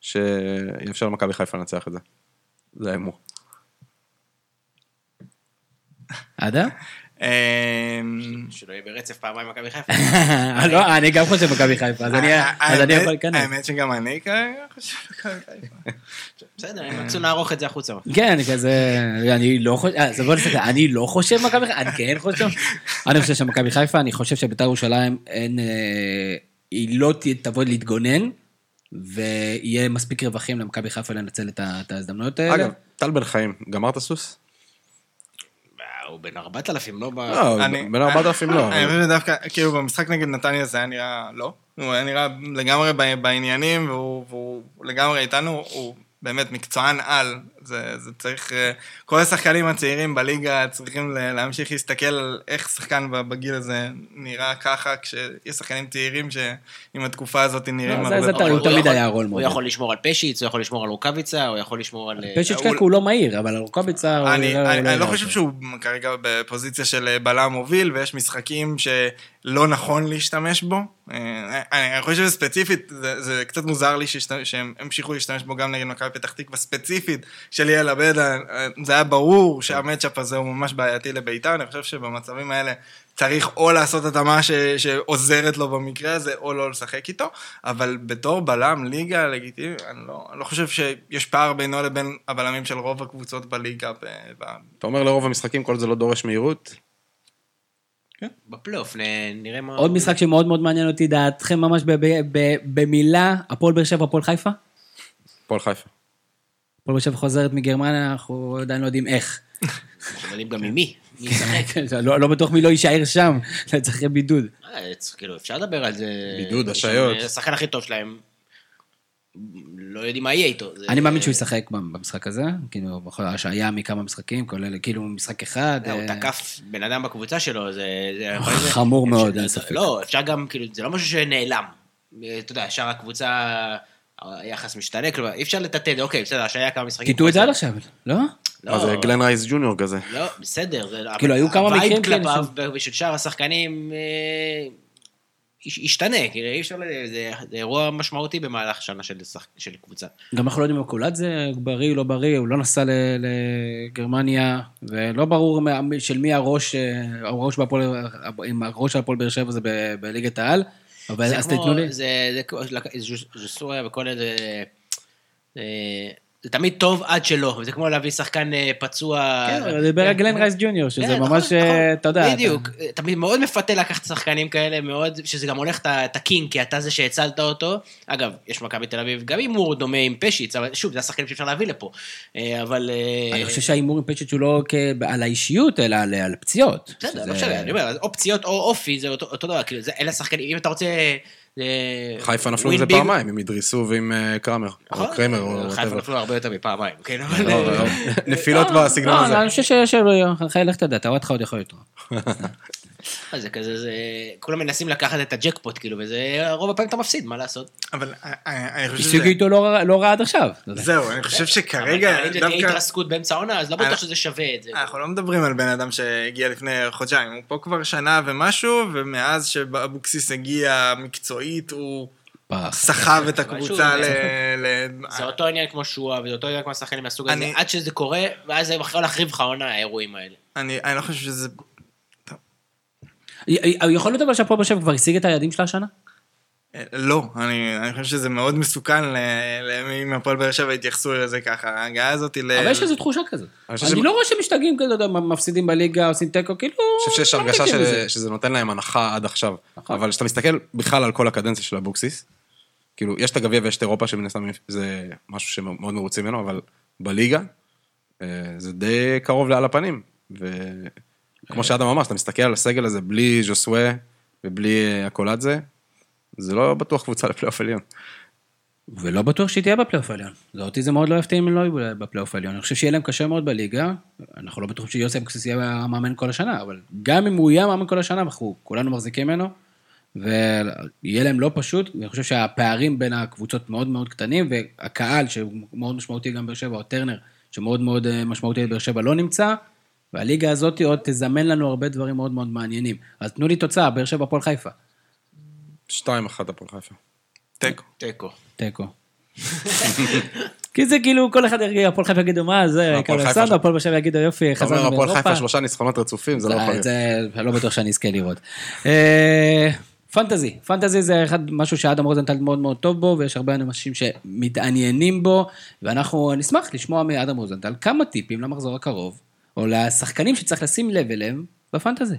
שיאפשר למכבי חיפה לנצח את זה. זה ההימור. עדה? אמ, שלא יהיה ברצף פעמיים מכבי חיפה. [laughs] לא, אני גם חושב מכבי חיפה, אז אני- אז אני האמת- יכול להיכנס. האמת שגם אני כרגע חושב מכבי חיפה. בסדר, הם רצו לערוך את זה החוצה. כן, כזה, אני לא חושב, אז בוא נסתכל, אני לא חושב מכבי חיפה, אני כן חושב, אני חושב שמכבי חיפה, אני חושב שבית"ר ירושלים, אין, אה, היא לא תבוא להתגונן, ויהיה מספיק רווחים למכבי חיפה לנצל את ההזדמנויות האלה. אגב, טל בן חיים, גמרת סוס? אה, הוא בן 4,000, לא ב... לא, בין 4,000 לא. אני חושב שדווקא, כאילו במשחק נגד נתניה זה היה נראה לא. הוא היה נראה לגמרי בעניינים, והוא לגמרי איתנו, הוא באמת מקצוען על. זה, זה צריך, אה, כל השחקנים הצעירים בליגה צריכים ל- להמשיך להסתכל על איך שחקן בגיל הזה נראה ככה, כשיש שחקנים צעירים שעם התקופה הזאת נראים לא, זה- הרבה זה פחות. הוא תמיד היה רול הוא מודל. יכול לשמור על פשיץ, הוא יכול לשמור על רוקאביצה, הוא יכול לשמור על... פשיץ' הוא- קק הוא לא מהיר, אבל על רוקאביצה הוא... אני, הוא אני, אני לא יראה חושב. שהוא כרגע בפוזיציה של אה, בלם מוביל, ויש משחקים שלא נכון להשתמש בו. אה, אני, אני חושב שספציפית, זה, זה קצת מוזר לי שהם המשיכו להשתמש בו גם נגד מכבי פתח תקווה ספציפית של ליאל עבדה. אה, זה היה ברור שהמצ'אפ הזה הוא ממש בעייתי לביתר, אני חושב שבמצבים האלה צריך או לעשות התאמה ש, שעוזרת לו במקרה הזה, או לא לשחק איתו, אבל בתור בלם ליגה לגיטימי, אני לא, אני לא חושב שיש פער בינו לבין הבלמים של רוב הקבוצות בליגה. ב, ב, אתה אומר לרוב המשחקים כל זה לא דורש מהירות? בפלייאוף, נ- נראה מה... עוד משחק שמאוד מאוד מעניין אותי, דעתכם ממש במילה, הפועל באר שבע, הפועל חיפה? הפועל חיפה. הפועל באר שבע חוזרת מגרמניה, אנחנו עדיין לא יודעים איך. אנחנו יודעים גם ממי, מי ישחק. [laughs] לא לא בטוח מי לא יישאר שם, [laughs] לצריך בידוד. אה, צריך- כאילו, אפשר לדבר על זה. בידוד, השעיות. שם, השחקן הכי טוב שלהם, לא יודעים מה יהיה איתו. אני מאמין שהוא ישחק במשחק הזה, כאילו, בכל השעיה מכמה משחקים, כולל כאילו משחק אחד. הוא אה, תקף בן אדם בקבוצה שלו, זה... חמור מאוד, אין ספק. לא, אפשר גם, כאילו, זה לא משהו שנעלם. אתה יודע, ישר הקבוצה, היחס משתנה, כלומר, אי אפשר לטאטא את זה, אוקיי, בסדר, השעיה כמה משחקים. קיטו את זה עד עכשיו, לא? לא, אז זה גלן רייס ג'וניור כזה. לא, בסדר. זה- כאילו, היו כמה ה vibe מקרים כאלה כלפיו, ושל שאר השחקנים, אה, יש- השתנה, כאילו, אי אפשר, ל- זה זה אירוע משמעותי במהלך שנה של קבוצה. גם אנחנו לא יודעים אם הקולאדזה בריא, לא בריא, הוא לא נסע ל- לגרמניה, ולא ברור של מי הראש, אה, הראש בהפועל, אם הראש של הפועל באר שבע זה ב- בליגת העל, אבל אז תיתנו לי. זה כמו- ז'וסויה וכל איזה... אה, זה תמיד טוב עד שלא, וזה כמו להביא שחקן אה, פצוע. כן, דיבר על גלן רייס ג'וניור, שזה כן, ממש, נכון, אה, נכון. אתה יודע. בדיוק. תמיד מאוד מפתה לקחת שחקנים כאלה, מאוד, שזה גם הולך את הקינג, כי אתה זה שהצלת אותו. אגב, יש מכבי תל אביב, גם הימור דומה עם פשיץ, אבל שוב, זה השחקנים שאפשר להביא לפה. אה, אבל... אה, אני חושב שההימור עם פצ'ץ' הוא לא על האישיות, אלא על- על פציעות. בסדר, לא משנה, אני אומר, או פציעות או אופי, זה אותו אותו דבר, כאילו, זה- אלה השחקנים, אם אתה רוצה... אה, חיפה נפלו win עם זה big- פעמיים, עם אידריסו ועם אה, קרמר. נכון? או קרמר, או חיפה whatever. נפלו הרבה יותר מפעמיים, כן, לא, אבל... לא, [laughs] נפילות לא, בסגנון לא, הזה. אני חושב שיש, לך תדע, אותך עוד יכול לתרום. [laughs] [laughs] זה כזה, זה... כולם מנסים לקחת את הג'קפוט, כאילו, וזה... רוב הפעמים אתה מפסיד, מה לעשות? אבל אה, אה, אני חושב השיגו שזה... איתו לא רע- לא רע עד עכשיו. זהו, אני חושב שכרגע אבל אם זה. התרסקות באמצע העונה, אז לא בטוח שזה שווה את זה. אנחנו לא מדברים על בן אדם שהגיע לפני חודשיים, הוא פה כבר שנה ומשהו, ומאז שאבוקסיס הגיע מקצועית, הוא. סחב את הקבוצה ל... זה- אותו עניין כמו שואה, וזה אותו עניין כמו השחקנים מהסוג הזה, אני- עד שזה קורה, ואז זה יכול להחריב לך עונה, האירועים האלה. אני אני לא חושב שזה... יכול להיות אבל שהפועל באר שבע כבר השיג את היעדים שלה השנה? לא, אני, אני חושב שזה מאוד מסוכן ל- ל- אם הפועל באר שבע יתייחסו לזה ככה, ההגעה הזאת ל... אבל יש איזו תחושה כזאת. אני אני ש- לא רואה שמשתגעים כזה, מפסידים בליגה, עושים תיקו, כאילו... אני חושב שיש לא הרגשה מתעסקים ש- בזה. שזה נותן להם הנחה עד עכשיו. נכון. אבל כשאתה מסתכל בכלל על כל הקדנציה של אבוקסיס, כאילו, יש את הגביע ויש את אירופה, שמן הסתם זה משהו שמאוד מרוצים ממנו, אבל בליגה, אה, זה די קרוב לעל הפנים. וכמו שאדם אמר, כשאתה מסתכל על הסגל הזה בלי ז'וסווה ובלי אה, הקולאדזה, זה לא בטוח קבוצה לפלייאוף עליון. ולא בטוח שהיא תהיה בפלייאוף העליון. אותי זה מאוד לא יפתיע אם לא יהיו בפלייאוף העליון. אני חושב שיהיה להם קשה מאוד בליגה. אנחנו לא בטוחים שיוסי אבוקסיס יהיה המאמן כל השנה, אבל גם אם הוא יהיה המאמן כל השנה, אנחנו כולנו מחזיקים ממנו, ויהיה להם לא פשוט. אני חושב שהפערים בין הקבוצות מאוד מאוד קטנים, והקהל, שהוא מאוד משמעותי גם באר שבע, או טרנר, שמאוד מאוד אה, משמעותי בבאר שבע, לא נמצא. והליגה הזאת עוד תזמן לנו הרבה דברים מאוד מאוד מעניינים. אז תנו לי תוצאה, באר שבע, הפועל חיפה. שתיים אחת הפועל חיפה. תיקו. תיקו. תיקו. [laughs] כי זה כאילו, כל אחד יגיד, הפועל חיפה יגידו, מה, זה, הפועל כאילו, חיפה סנדו, ש- הפועל באר שבע יגידו, יופי, אתה אומר חזרנו הפועל באירופה. חיפה שלושה ניצחונות רצופים, זה לא יכול להיות. זה, אני לא בטוח שאני אזכה לראות. אה, פנטזי, פנטזי זה אחד, משהו שאדם רוזנטל מאוד מאוד טוב בו, ויש הרבה אנשים שמתעניינים בו, ואנחנו נשמח לשמוע מאדם רוזנטל כמה טיפים למחזור הקרוב, או לשחקנים שצריך לשים לב אליהם בפנטזי.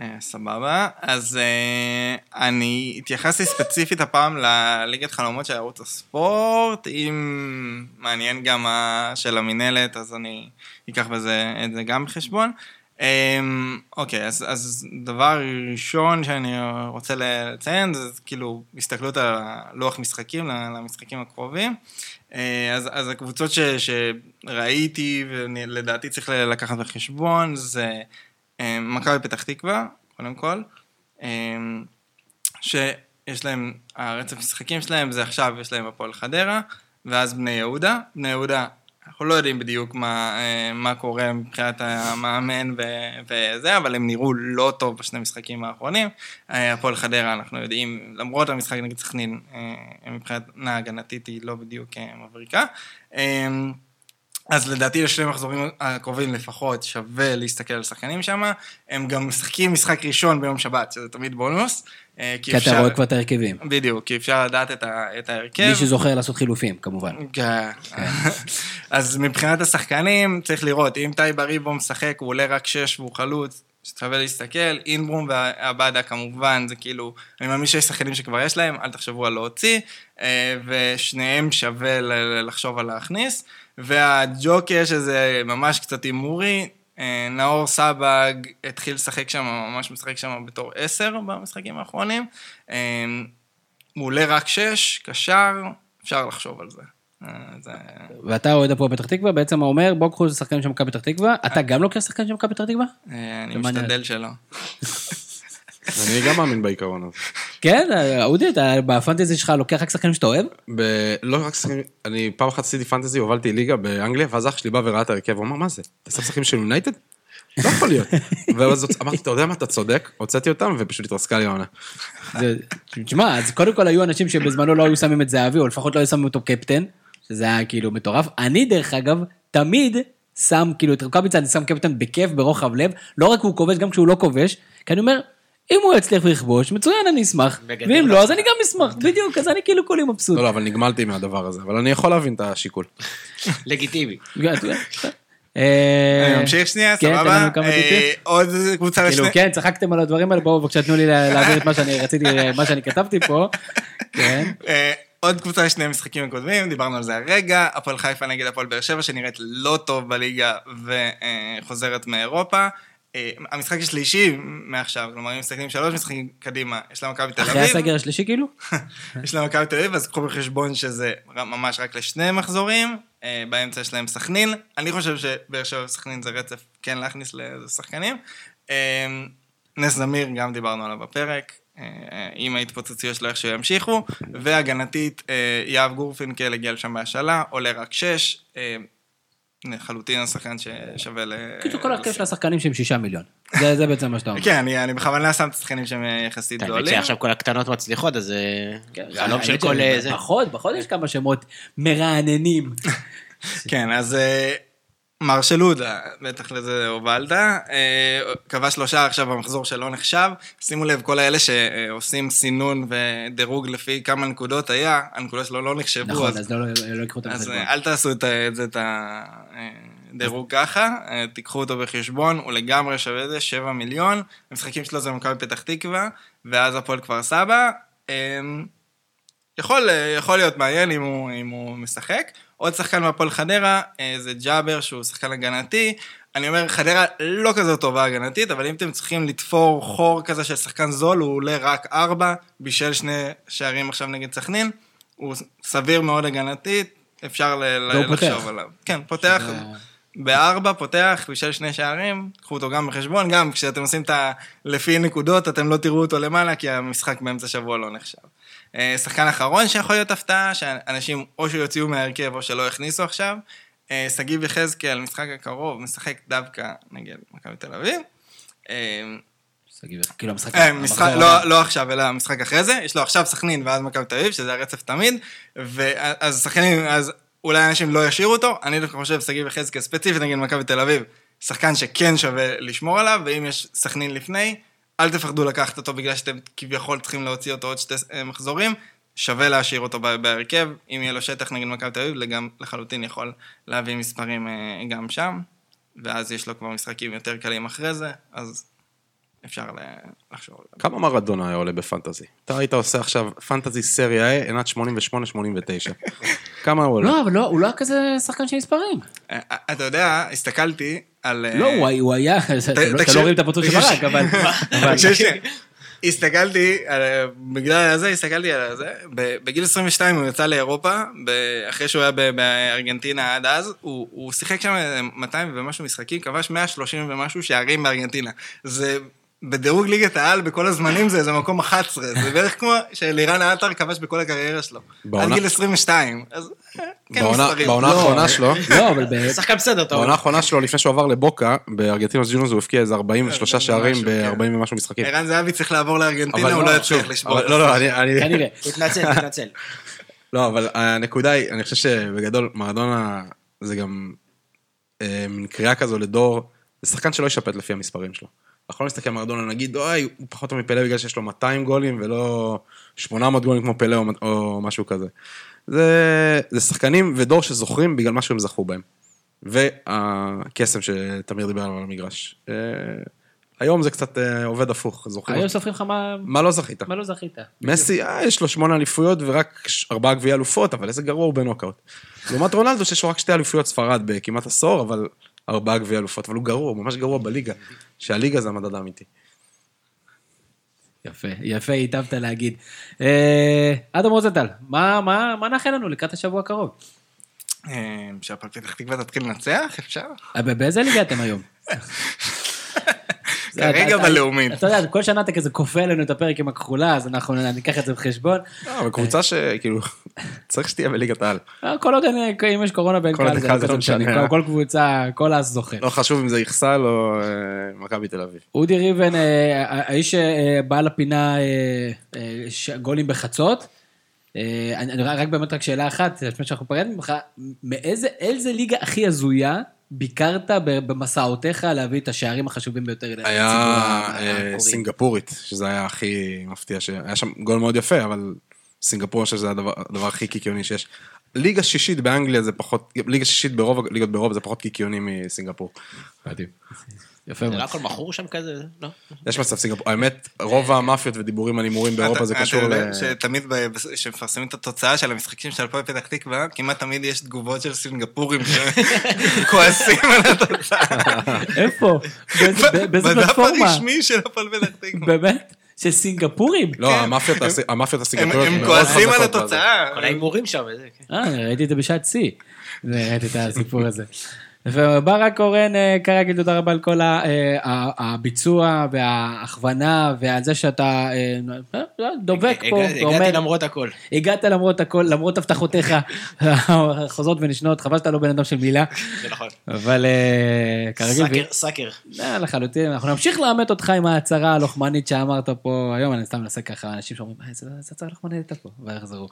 אה, סבבה, אז אה, אני התייחסתי ספציפית הפעם לליגת חלומות של ערוץ הספורט, אם מעניין גם של המינהלת, אז אני אקח בזה את זה גם בחשבון. אמ, אוקיי, אז, אז דבר ראשון שאני רוצה לציין זה כאילו הסתכלות על לוח משחקים למשחקים הקרובים. אה, אז, אז הקבוצות ש, שראיתי ולדעתי צריך לקחת בחשבון זה אה, מכבי פתח תקווה, קודם כל, אמ, שיש להם, הרצף משחקים שלהם זה עכשיו יש להם הפועל חדרה, ואז בני יהודה. בני יהודה אנחנו לא יודעים בדיוק מה, אה, מה קורה מבחינת המאמן ו, וזה, אבל הם נראו לא טוב בשני המשחקים האחרונים. אה, הפועל חדרה, אנחנו יודעים, למרות המשחק נגד סכנין, אה, מבחינת הגנתית היא לא בדיוק מבריקה. אז לדעתי לשני מחזורים הקרובים לפחות שווה להסתכל על שחקנים שם. הם גם משחקים משחק ראשון ביום שבת, שזה תמיד בונוס. אה, כי, כי אתה רואה כבר את ההרכבים. בדיוק, כי אפשר לדעת את, ה, את ההרכב. מי שזוכר לעשות חילופים, כמובן. כן. [laughs] אז מבחינת השחקנים, צריך לראות, אם טייב אריבו משחק, הוא עולה רק שש והוא חלוץ, שווה להסתכל, אינברום ועבדה כמובן, זה כאילו, אני מאמין שיש שחקנים שכבר יש להם, אל תחשבו על להוציא, אה, ושניהם שווה לחשוב על להכניס. והג'וקר, שזה ממש קצת הימורי, נאור סבג התחיל לשחק שם, ממש משחק שם בתור עשר במשחקים האחרונים. אה, הוא עולה רק שש, קשר, אפשר לחשוב על זה. אה, זה... ואתה אוהד הפועל פתח תקווה, בעצם אומר, בואו קחו שחקנים של מכבי פתח תקווה, אתה גם לוקח שחקן של מכבי פתח תקווה? אני משתדל שלא. [laughs] [laughs] אני גם מאמין בעיקרון הזה. כן, אודי, אתה בפנטזי שלך לוקח רק שחקנים שאתה אוהב? לא רק שחקנים, אני פעם אחת עשיתי פנטזי, הובלתי ליגה באנגליה, ואז אח שלי בא וראה את ההרכב, הוא אמר, מה זה? אתה שם שחקנים של יונייטד? לא יכול להיות. [laughs] ואז אמרתי, אתה יודע מה, אתה צודק, הוצאתי אותם ופשוט התרסקה לי העונה. תשמע, אז קודם כל היו אנשים שבזמנו לא היו שמים את זהבי, או לפחות לא היו שמים אותו קפטן, שזה היה כאילו מטורף. אני, דרך אגב, תמיד שם, כאילו, את רוקאביצה אני שם קפטן בכיף, ברוחב לב, לא רק הוא כובש, גם כשהוא לא כובש, כי אני אומר, אם הוא יצליח לכבוש, מצוין, אני אשמח. ואם לא, אז אני גם אשמח, בדיוק, אז אני כאילו כולי מבסוט. לא, לא, אבל נגמלתי מהדבר הזה, אבל אני יכול להבין את השיקול. [laughs] לגיטימי. [laughs] אה, אני ממשיך שנייה, כן, סבבה? אה, עוד קבוצה לשני... כאילו, כן, צחקתם על הדברים האלה, בואו בבקשה תנו לי להעביר את מה שאני רציתי, מה שאני כתבתי פה. [laughs] כן. אה, עוד קבוצה לשני המשחקים הקודמים, דיברנו על זה הרגע, הפועל חיפה נגד הפועל באר שבע, שנראית לא טוב בליגה וחוזרת מאירופה. אה, המשחק השלישי מעכשיו, כלומר אם מסתכלים שלוש משחקים קדימה, יש לה מכבי תל אביב. אחרי הסגר השלישי כאילו? [laughs] יש לה מכבי תל אביב, אז קחו בחשבון שזה ממש רק לשני מחזורים, אה, באמצע יש להם סכנין, אני חושב שבאר שבע וסכנין זה רצף כן להכניס לשחקנים. אה, נס זמיר, גם דיברנו עליו בפרק, עם ההתפוצצויות שלו איך שימשיכו, והגנתית, יהב גורפינקל הגיע לשם בהשאלה, עולה רק שש. לחלוטין השחקן ששווה ל... כאילו כל הרכב של השחקנים שהם שישה מיליון. זה בעצם מה שאתה אומר. כן, אני בכוונה שם את השחקנים שהם אה, יחסית גדולים. האמת שעכשיו כל הקטנות מצליחות, אז זה כן, חלום של כל... זה. פחות, פחות יש כמה שמות מרעננים. [laughs] כן, אז אה, מרשלודה, בטח לזה הובלת, אה, קבע שלושה עכשיו במחזור שלא נחשב. שימו לב, כל האלה שעושים סינון ודירוג לפי כמה נקודות היה, הנקודות שלו לא נחשבו. נכון, אז לא, לא, לא יקחו אותם בחשבון. אז אל תעשו את זה, את הדירוג ככה, אה, תיקחו אותו בחשבון, הוא לגמרי שווה את זה, 7 מיליון. המשחקים שלו זה מכבי פתח תקווה, ואז הפועל כפר סבא. אה, יכול, יכול להיות מעניין אם הוא, אם הוא משחק. עוד שחקן מהפועל חדרה אה, זה ג'אבר, שהוא שחקן הגנתי. אני אומר, חדרה לא כזו טובה הגנתית, אבל אם אתם צריכים לתפור חור כזה של שחקן זול, הוא עולה רק ארבע, בישל שני שערים עכשיו נגד סכנין. הוא סביר מאוד הגנתית, אפשר ל- לחשוב פותח. עליו. כן, פותח. שזה... בארבע, פותח, בישל שני שערים, קחו אותו גם בחשבון, גם כשאתם עושים את ה... לפי נקודות, אתם לא תראו אותו למעלה, כי המשחק באמצע שבוע לא נחשב. אה, שחקן אחרון שיכול להיות הפתעה, שאנשים או שיוציאו מההרכב או שלא יכניסו עכשיו. אה, שגיב יחזקאל, משחק הקרוב, משחק דווקא נגד מכבי תל אביב. אה, כאילו המשחק... לא, לא עכשיו, אלא המשחק אחרי זה. יש לו עכשיו סכנין ואז מכבי תל אביב, שזה הרצף תמיד. ואז שחקנים, אז אולי אנשים לא ישאירו אותו. אני דווקא חושב, שגיב יחזקאל ספציפית נגד מכבי תל אביב, שחקן שכן שווה לשמור עליו, ואם יש סכנין לפני, אל תפחדו לקחת אותו בגלל שאתם כביכול צריכים להוציא אותו עוד שתי אה, מחזורים, שווה להשאיר אותו בהרכב, אם יהיה לו שטח נגד מכבי תל אביב, לחלוטין יכול להביא מספרים אה, גם שם, ואז יש לו כבר משחקים יותר קלים אחרי זה, אז אפשר לחשוב על זה. כמה מרדונה היה עולה בפנטזי? אתה היית עושה עכשיו פנטזי סריה A, עינת 88-89. [laughs] כמה הוא עולה? לא, אבל לא, הוא לא היה כזה שחקן של מספרים. אה, אה, אתה יודע, הסתכלתי על... אה, לא, הוא היה- אתה לא- לא רואים את הפרצוף של ברק, אבל... הסתכלתי, על- בגלל זה, הסתכלתי על זה, ב- בגיל 22 הוא יצא לאירופה, אחרי שהוא היה ב- בארגנטינה עד אז, הוא הוא שיחק שם איזה 200 ומשהו משחקים, כבש 130 ומשהו שערים בארגנטינה. זה בדירוג ליגת העל בכל הזמנים זה איזה מקום 11, זה בערך כמו שלירן עטר כבש בכל הקריירה שלו. עד גיל 22, אז אה, כן מספרים. בעונה לא, האחרונה שלו, לא, אבל ב- שחקן בסדר, טוב. בעונה האחרונה שלו, לפני שהוא עבר לבוקה, בארגנטינוס ג'ונוס הוא הבקיע איזה 43 משהו, שערים כן. ב-40 ומשהו משחקים. ערן זהבי צריך לעבור לארגנטינה, הוא לא, לא יצליח לשבור. לא, לא, אני- אני... כנראה. תתנצל, [laughs] תתנצל. לא, אבל הנקודה היא, אני חושב שבגדול, מרדונה זה גם אה, מין קריאה כזו לדור, זה שחקן שלא יישפט לפי המספרים שלו. אנחנו לא נסתכל על מרדונה, נגיד, אוי, הוא פחות טוב מפלא בגלל שיש לו 200 גולים ולא 800 גולים כמו פלא או, או משהו כזה. זה, זה שחקנים ודור שזוכרים בגלל מה שהם זכו בהם. והקסם שתמיר דיבר עליו על המגרש. אה, היום זה קצת אה, עובד הפוך, זוכרים? היום סופרים לך מה- מה לא זכית? מה לא זכית. מסי, אה, יש לו שמונה אליפויות ורק ארבעה גביעי אלופות, אבל איזה גרוע הוא בנוקאוט. לעומת רונלדו שיש לו רק שתי אליפויות ספרד בכמעט עשור, אבל ארבעה גביעי אלופות, אבל הוא גרוע, הוא ממש גרוע בליגה. שהליגה זה המדד האמיתי. יפה, יפה, היטבת להגיד. אה, אדם רוזנטל, מה- מה מה נאחל לנו לקראת השבוע הקרוב? אה, שהפועל פתח תקווה תתחיל לנצח, אפשר? אה, ב- באיזה ליגה אתם היום? [laughs] כרגע בלאומית. אתה יודע, כל שנה אתה כזה כופה עלינו את הפרק עם הכחולה, אז אנחנו ניקח את זה בחשבון. לא, אבל קבוצה שכאילו, [laughs] צריך שתהיה בליגת העל. אה, כל עוד אם יש קורונה עוד קהל, זה לא משנה. כל- אה? כל קבוצה, כל אז זוכה. לא חשוב אם זה איכסל או אה, מכבי תל אביב. אודי ריבן, האיש שבא לפינה גולים בחצות. אני רק באמת רק שאלה אחת, לפני שאנחנו נפרד ממך, מאיזה איזה ליגה הכי הזויה ביקרת ב- במסעותיך להביא את השערים החשובים ביותר לציבור היה אה? סינגפורית, שזה היה הכי מפתיע, שהיה שם גול מאוד יפה, אבל סינגפור, אני חושב שזה הדבר הדבר הכי קיקיוני שיש. ליגה שישית באנגליה זה פחות, ליגה שישית ברוב הליגות באירופה זה פחות קיקיוני מסינגפור. יפה זה מאוד. לא הכל מכור שם כזה? לא? יש מצב סינגפור, האמת, רוב המאפיות ודיבורים על הימורים באירופה זה קשור ל... שתמיד כשמפרסמים את התוצאה של המשחקים של הפועל פתח תקווה, כמעט תמיד יש תגובות של סינגפורים שכועסים [laughs] על התוצאה. [laughs] איפה? באיזה- באיזה בדף פלטפורמה? הרשמי של הפועל פתח תקווה. באמת? של סינגפורים? לא, המאפיות הס- המאפיות הם הסינגפוריות הם כועסים על. התוצאה. כל ההימורים שם, כן. אה, ראיתי את זה בשעת שיא. ראיתי את הסיפור הזה. וברק קורן, אה, כרגיל, תודה רבה על כל אה, הביצוע וההכוונה ועל זה שאתה אה, דובק פה הגעתי- למרות הכל. הגעת למרות הכל, למרות הבטחותיך [laughs] החוזרות ונשנות, חבל שאתה לא בן אדם של מילה, זה נכון. אבל כרגיל, סאקר, סאקר. לחלוטין, אנחנו נמשיך לאמת אותך עם ההצהרה הלוחמנית שאמרת פה היום, אני סתם מנסה ככה, אנשים שאומרים, "אה, איזה איזה הצהרה לוחמנית הייתה פה, ויחזרו.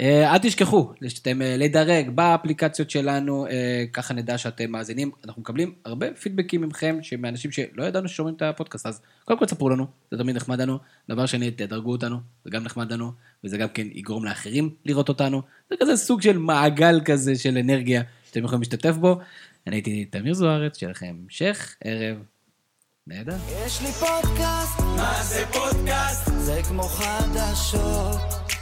אה, אל תשכחו שאתם אה, לדרג באפליקציות שלנו, אה, ככה נדע שאתם מאזינים. אנחנו מקבלים הרבה פידבקים מכם, מאנשים שלא ידענו ששומעים את הפודקאסט, אז קודם כל ספרו לנו, זה תמיד נחמד לנו. דבר שני, תדרגו אותנו, זה גם נחמד לנו, וזה גם כן יגרום לאחרים לראות אותנו. זה כזה סוג של מעגל כזה של אנרגיה שאתם יכולים להשתתף בו. אני הייתי תמיר זוארץ, שיהיה לכם המשך ערב נהדר. יש לי פודקאסט, מה זה פודקאסט? זה כמו חדשות.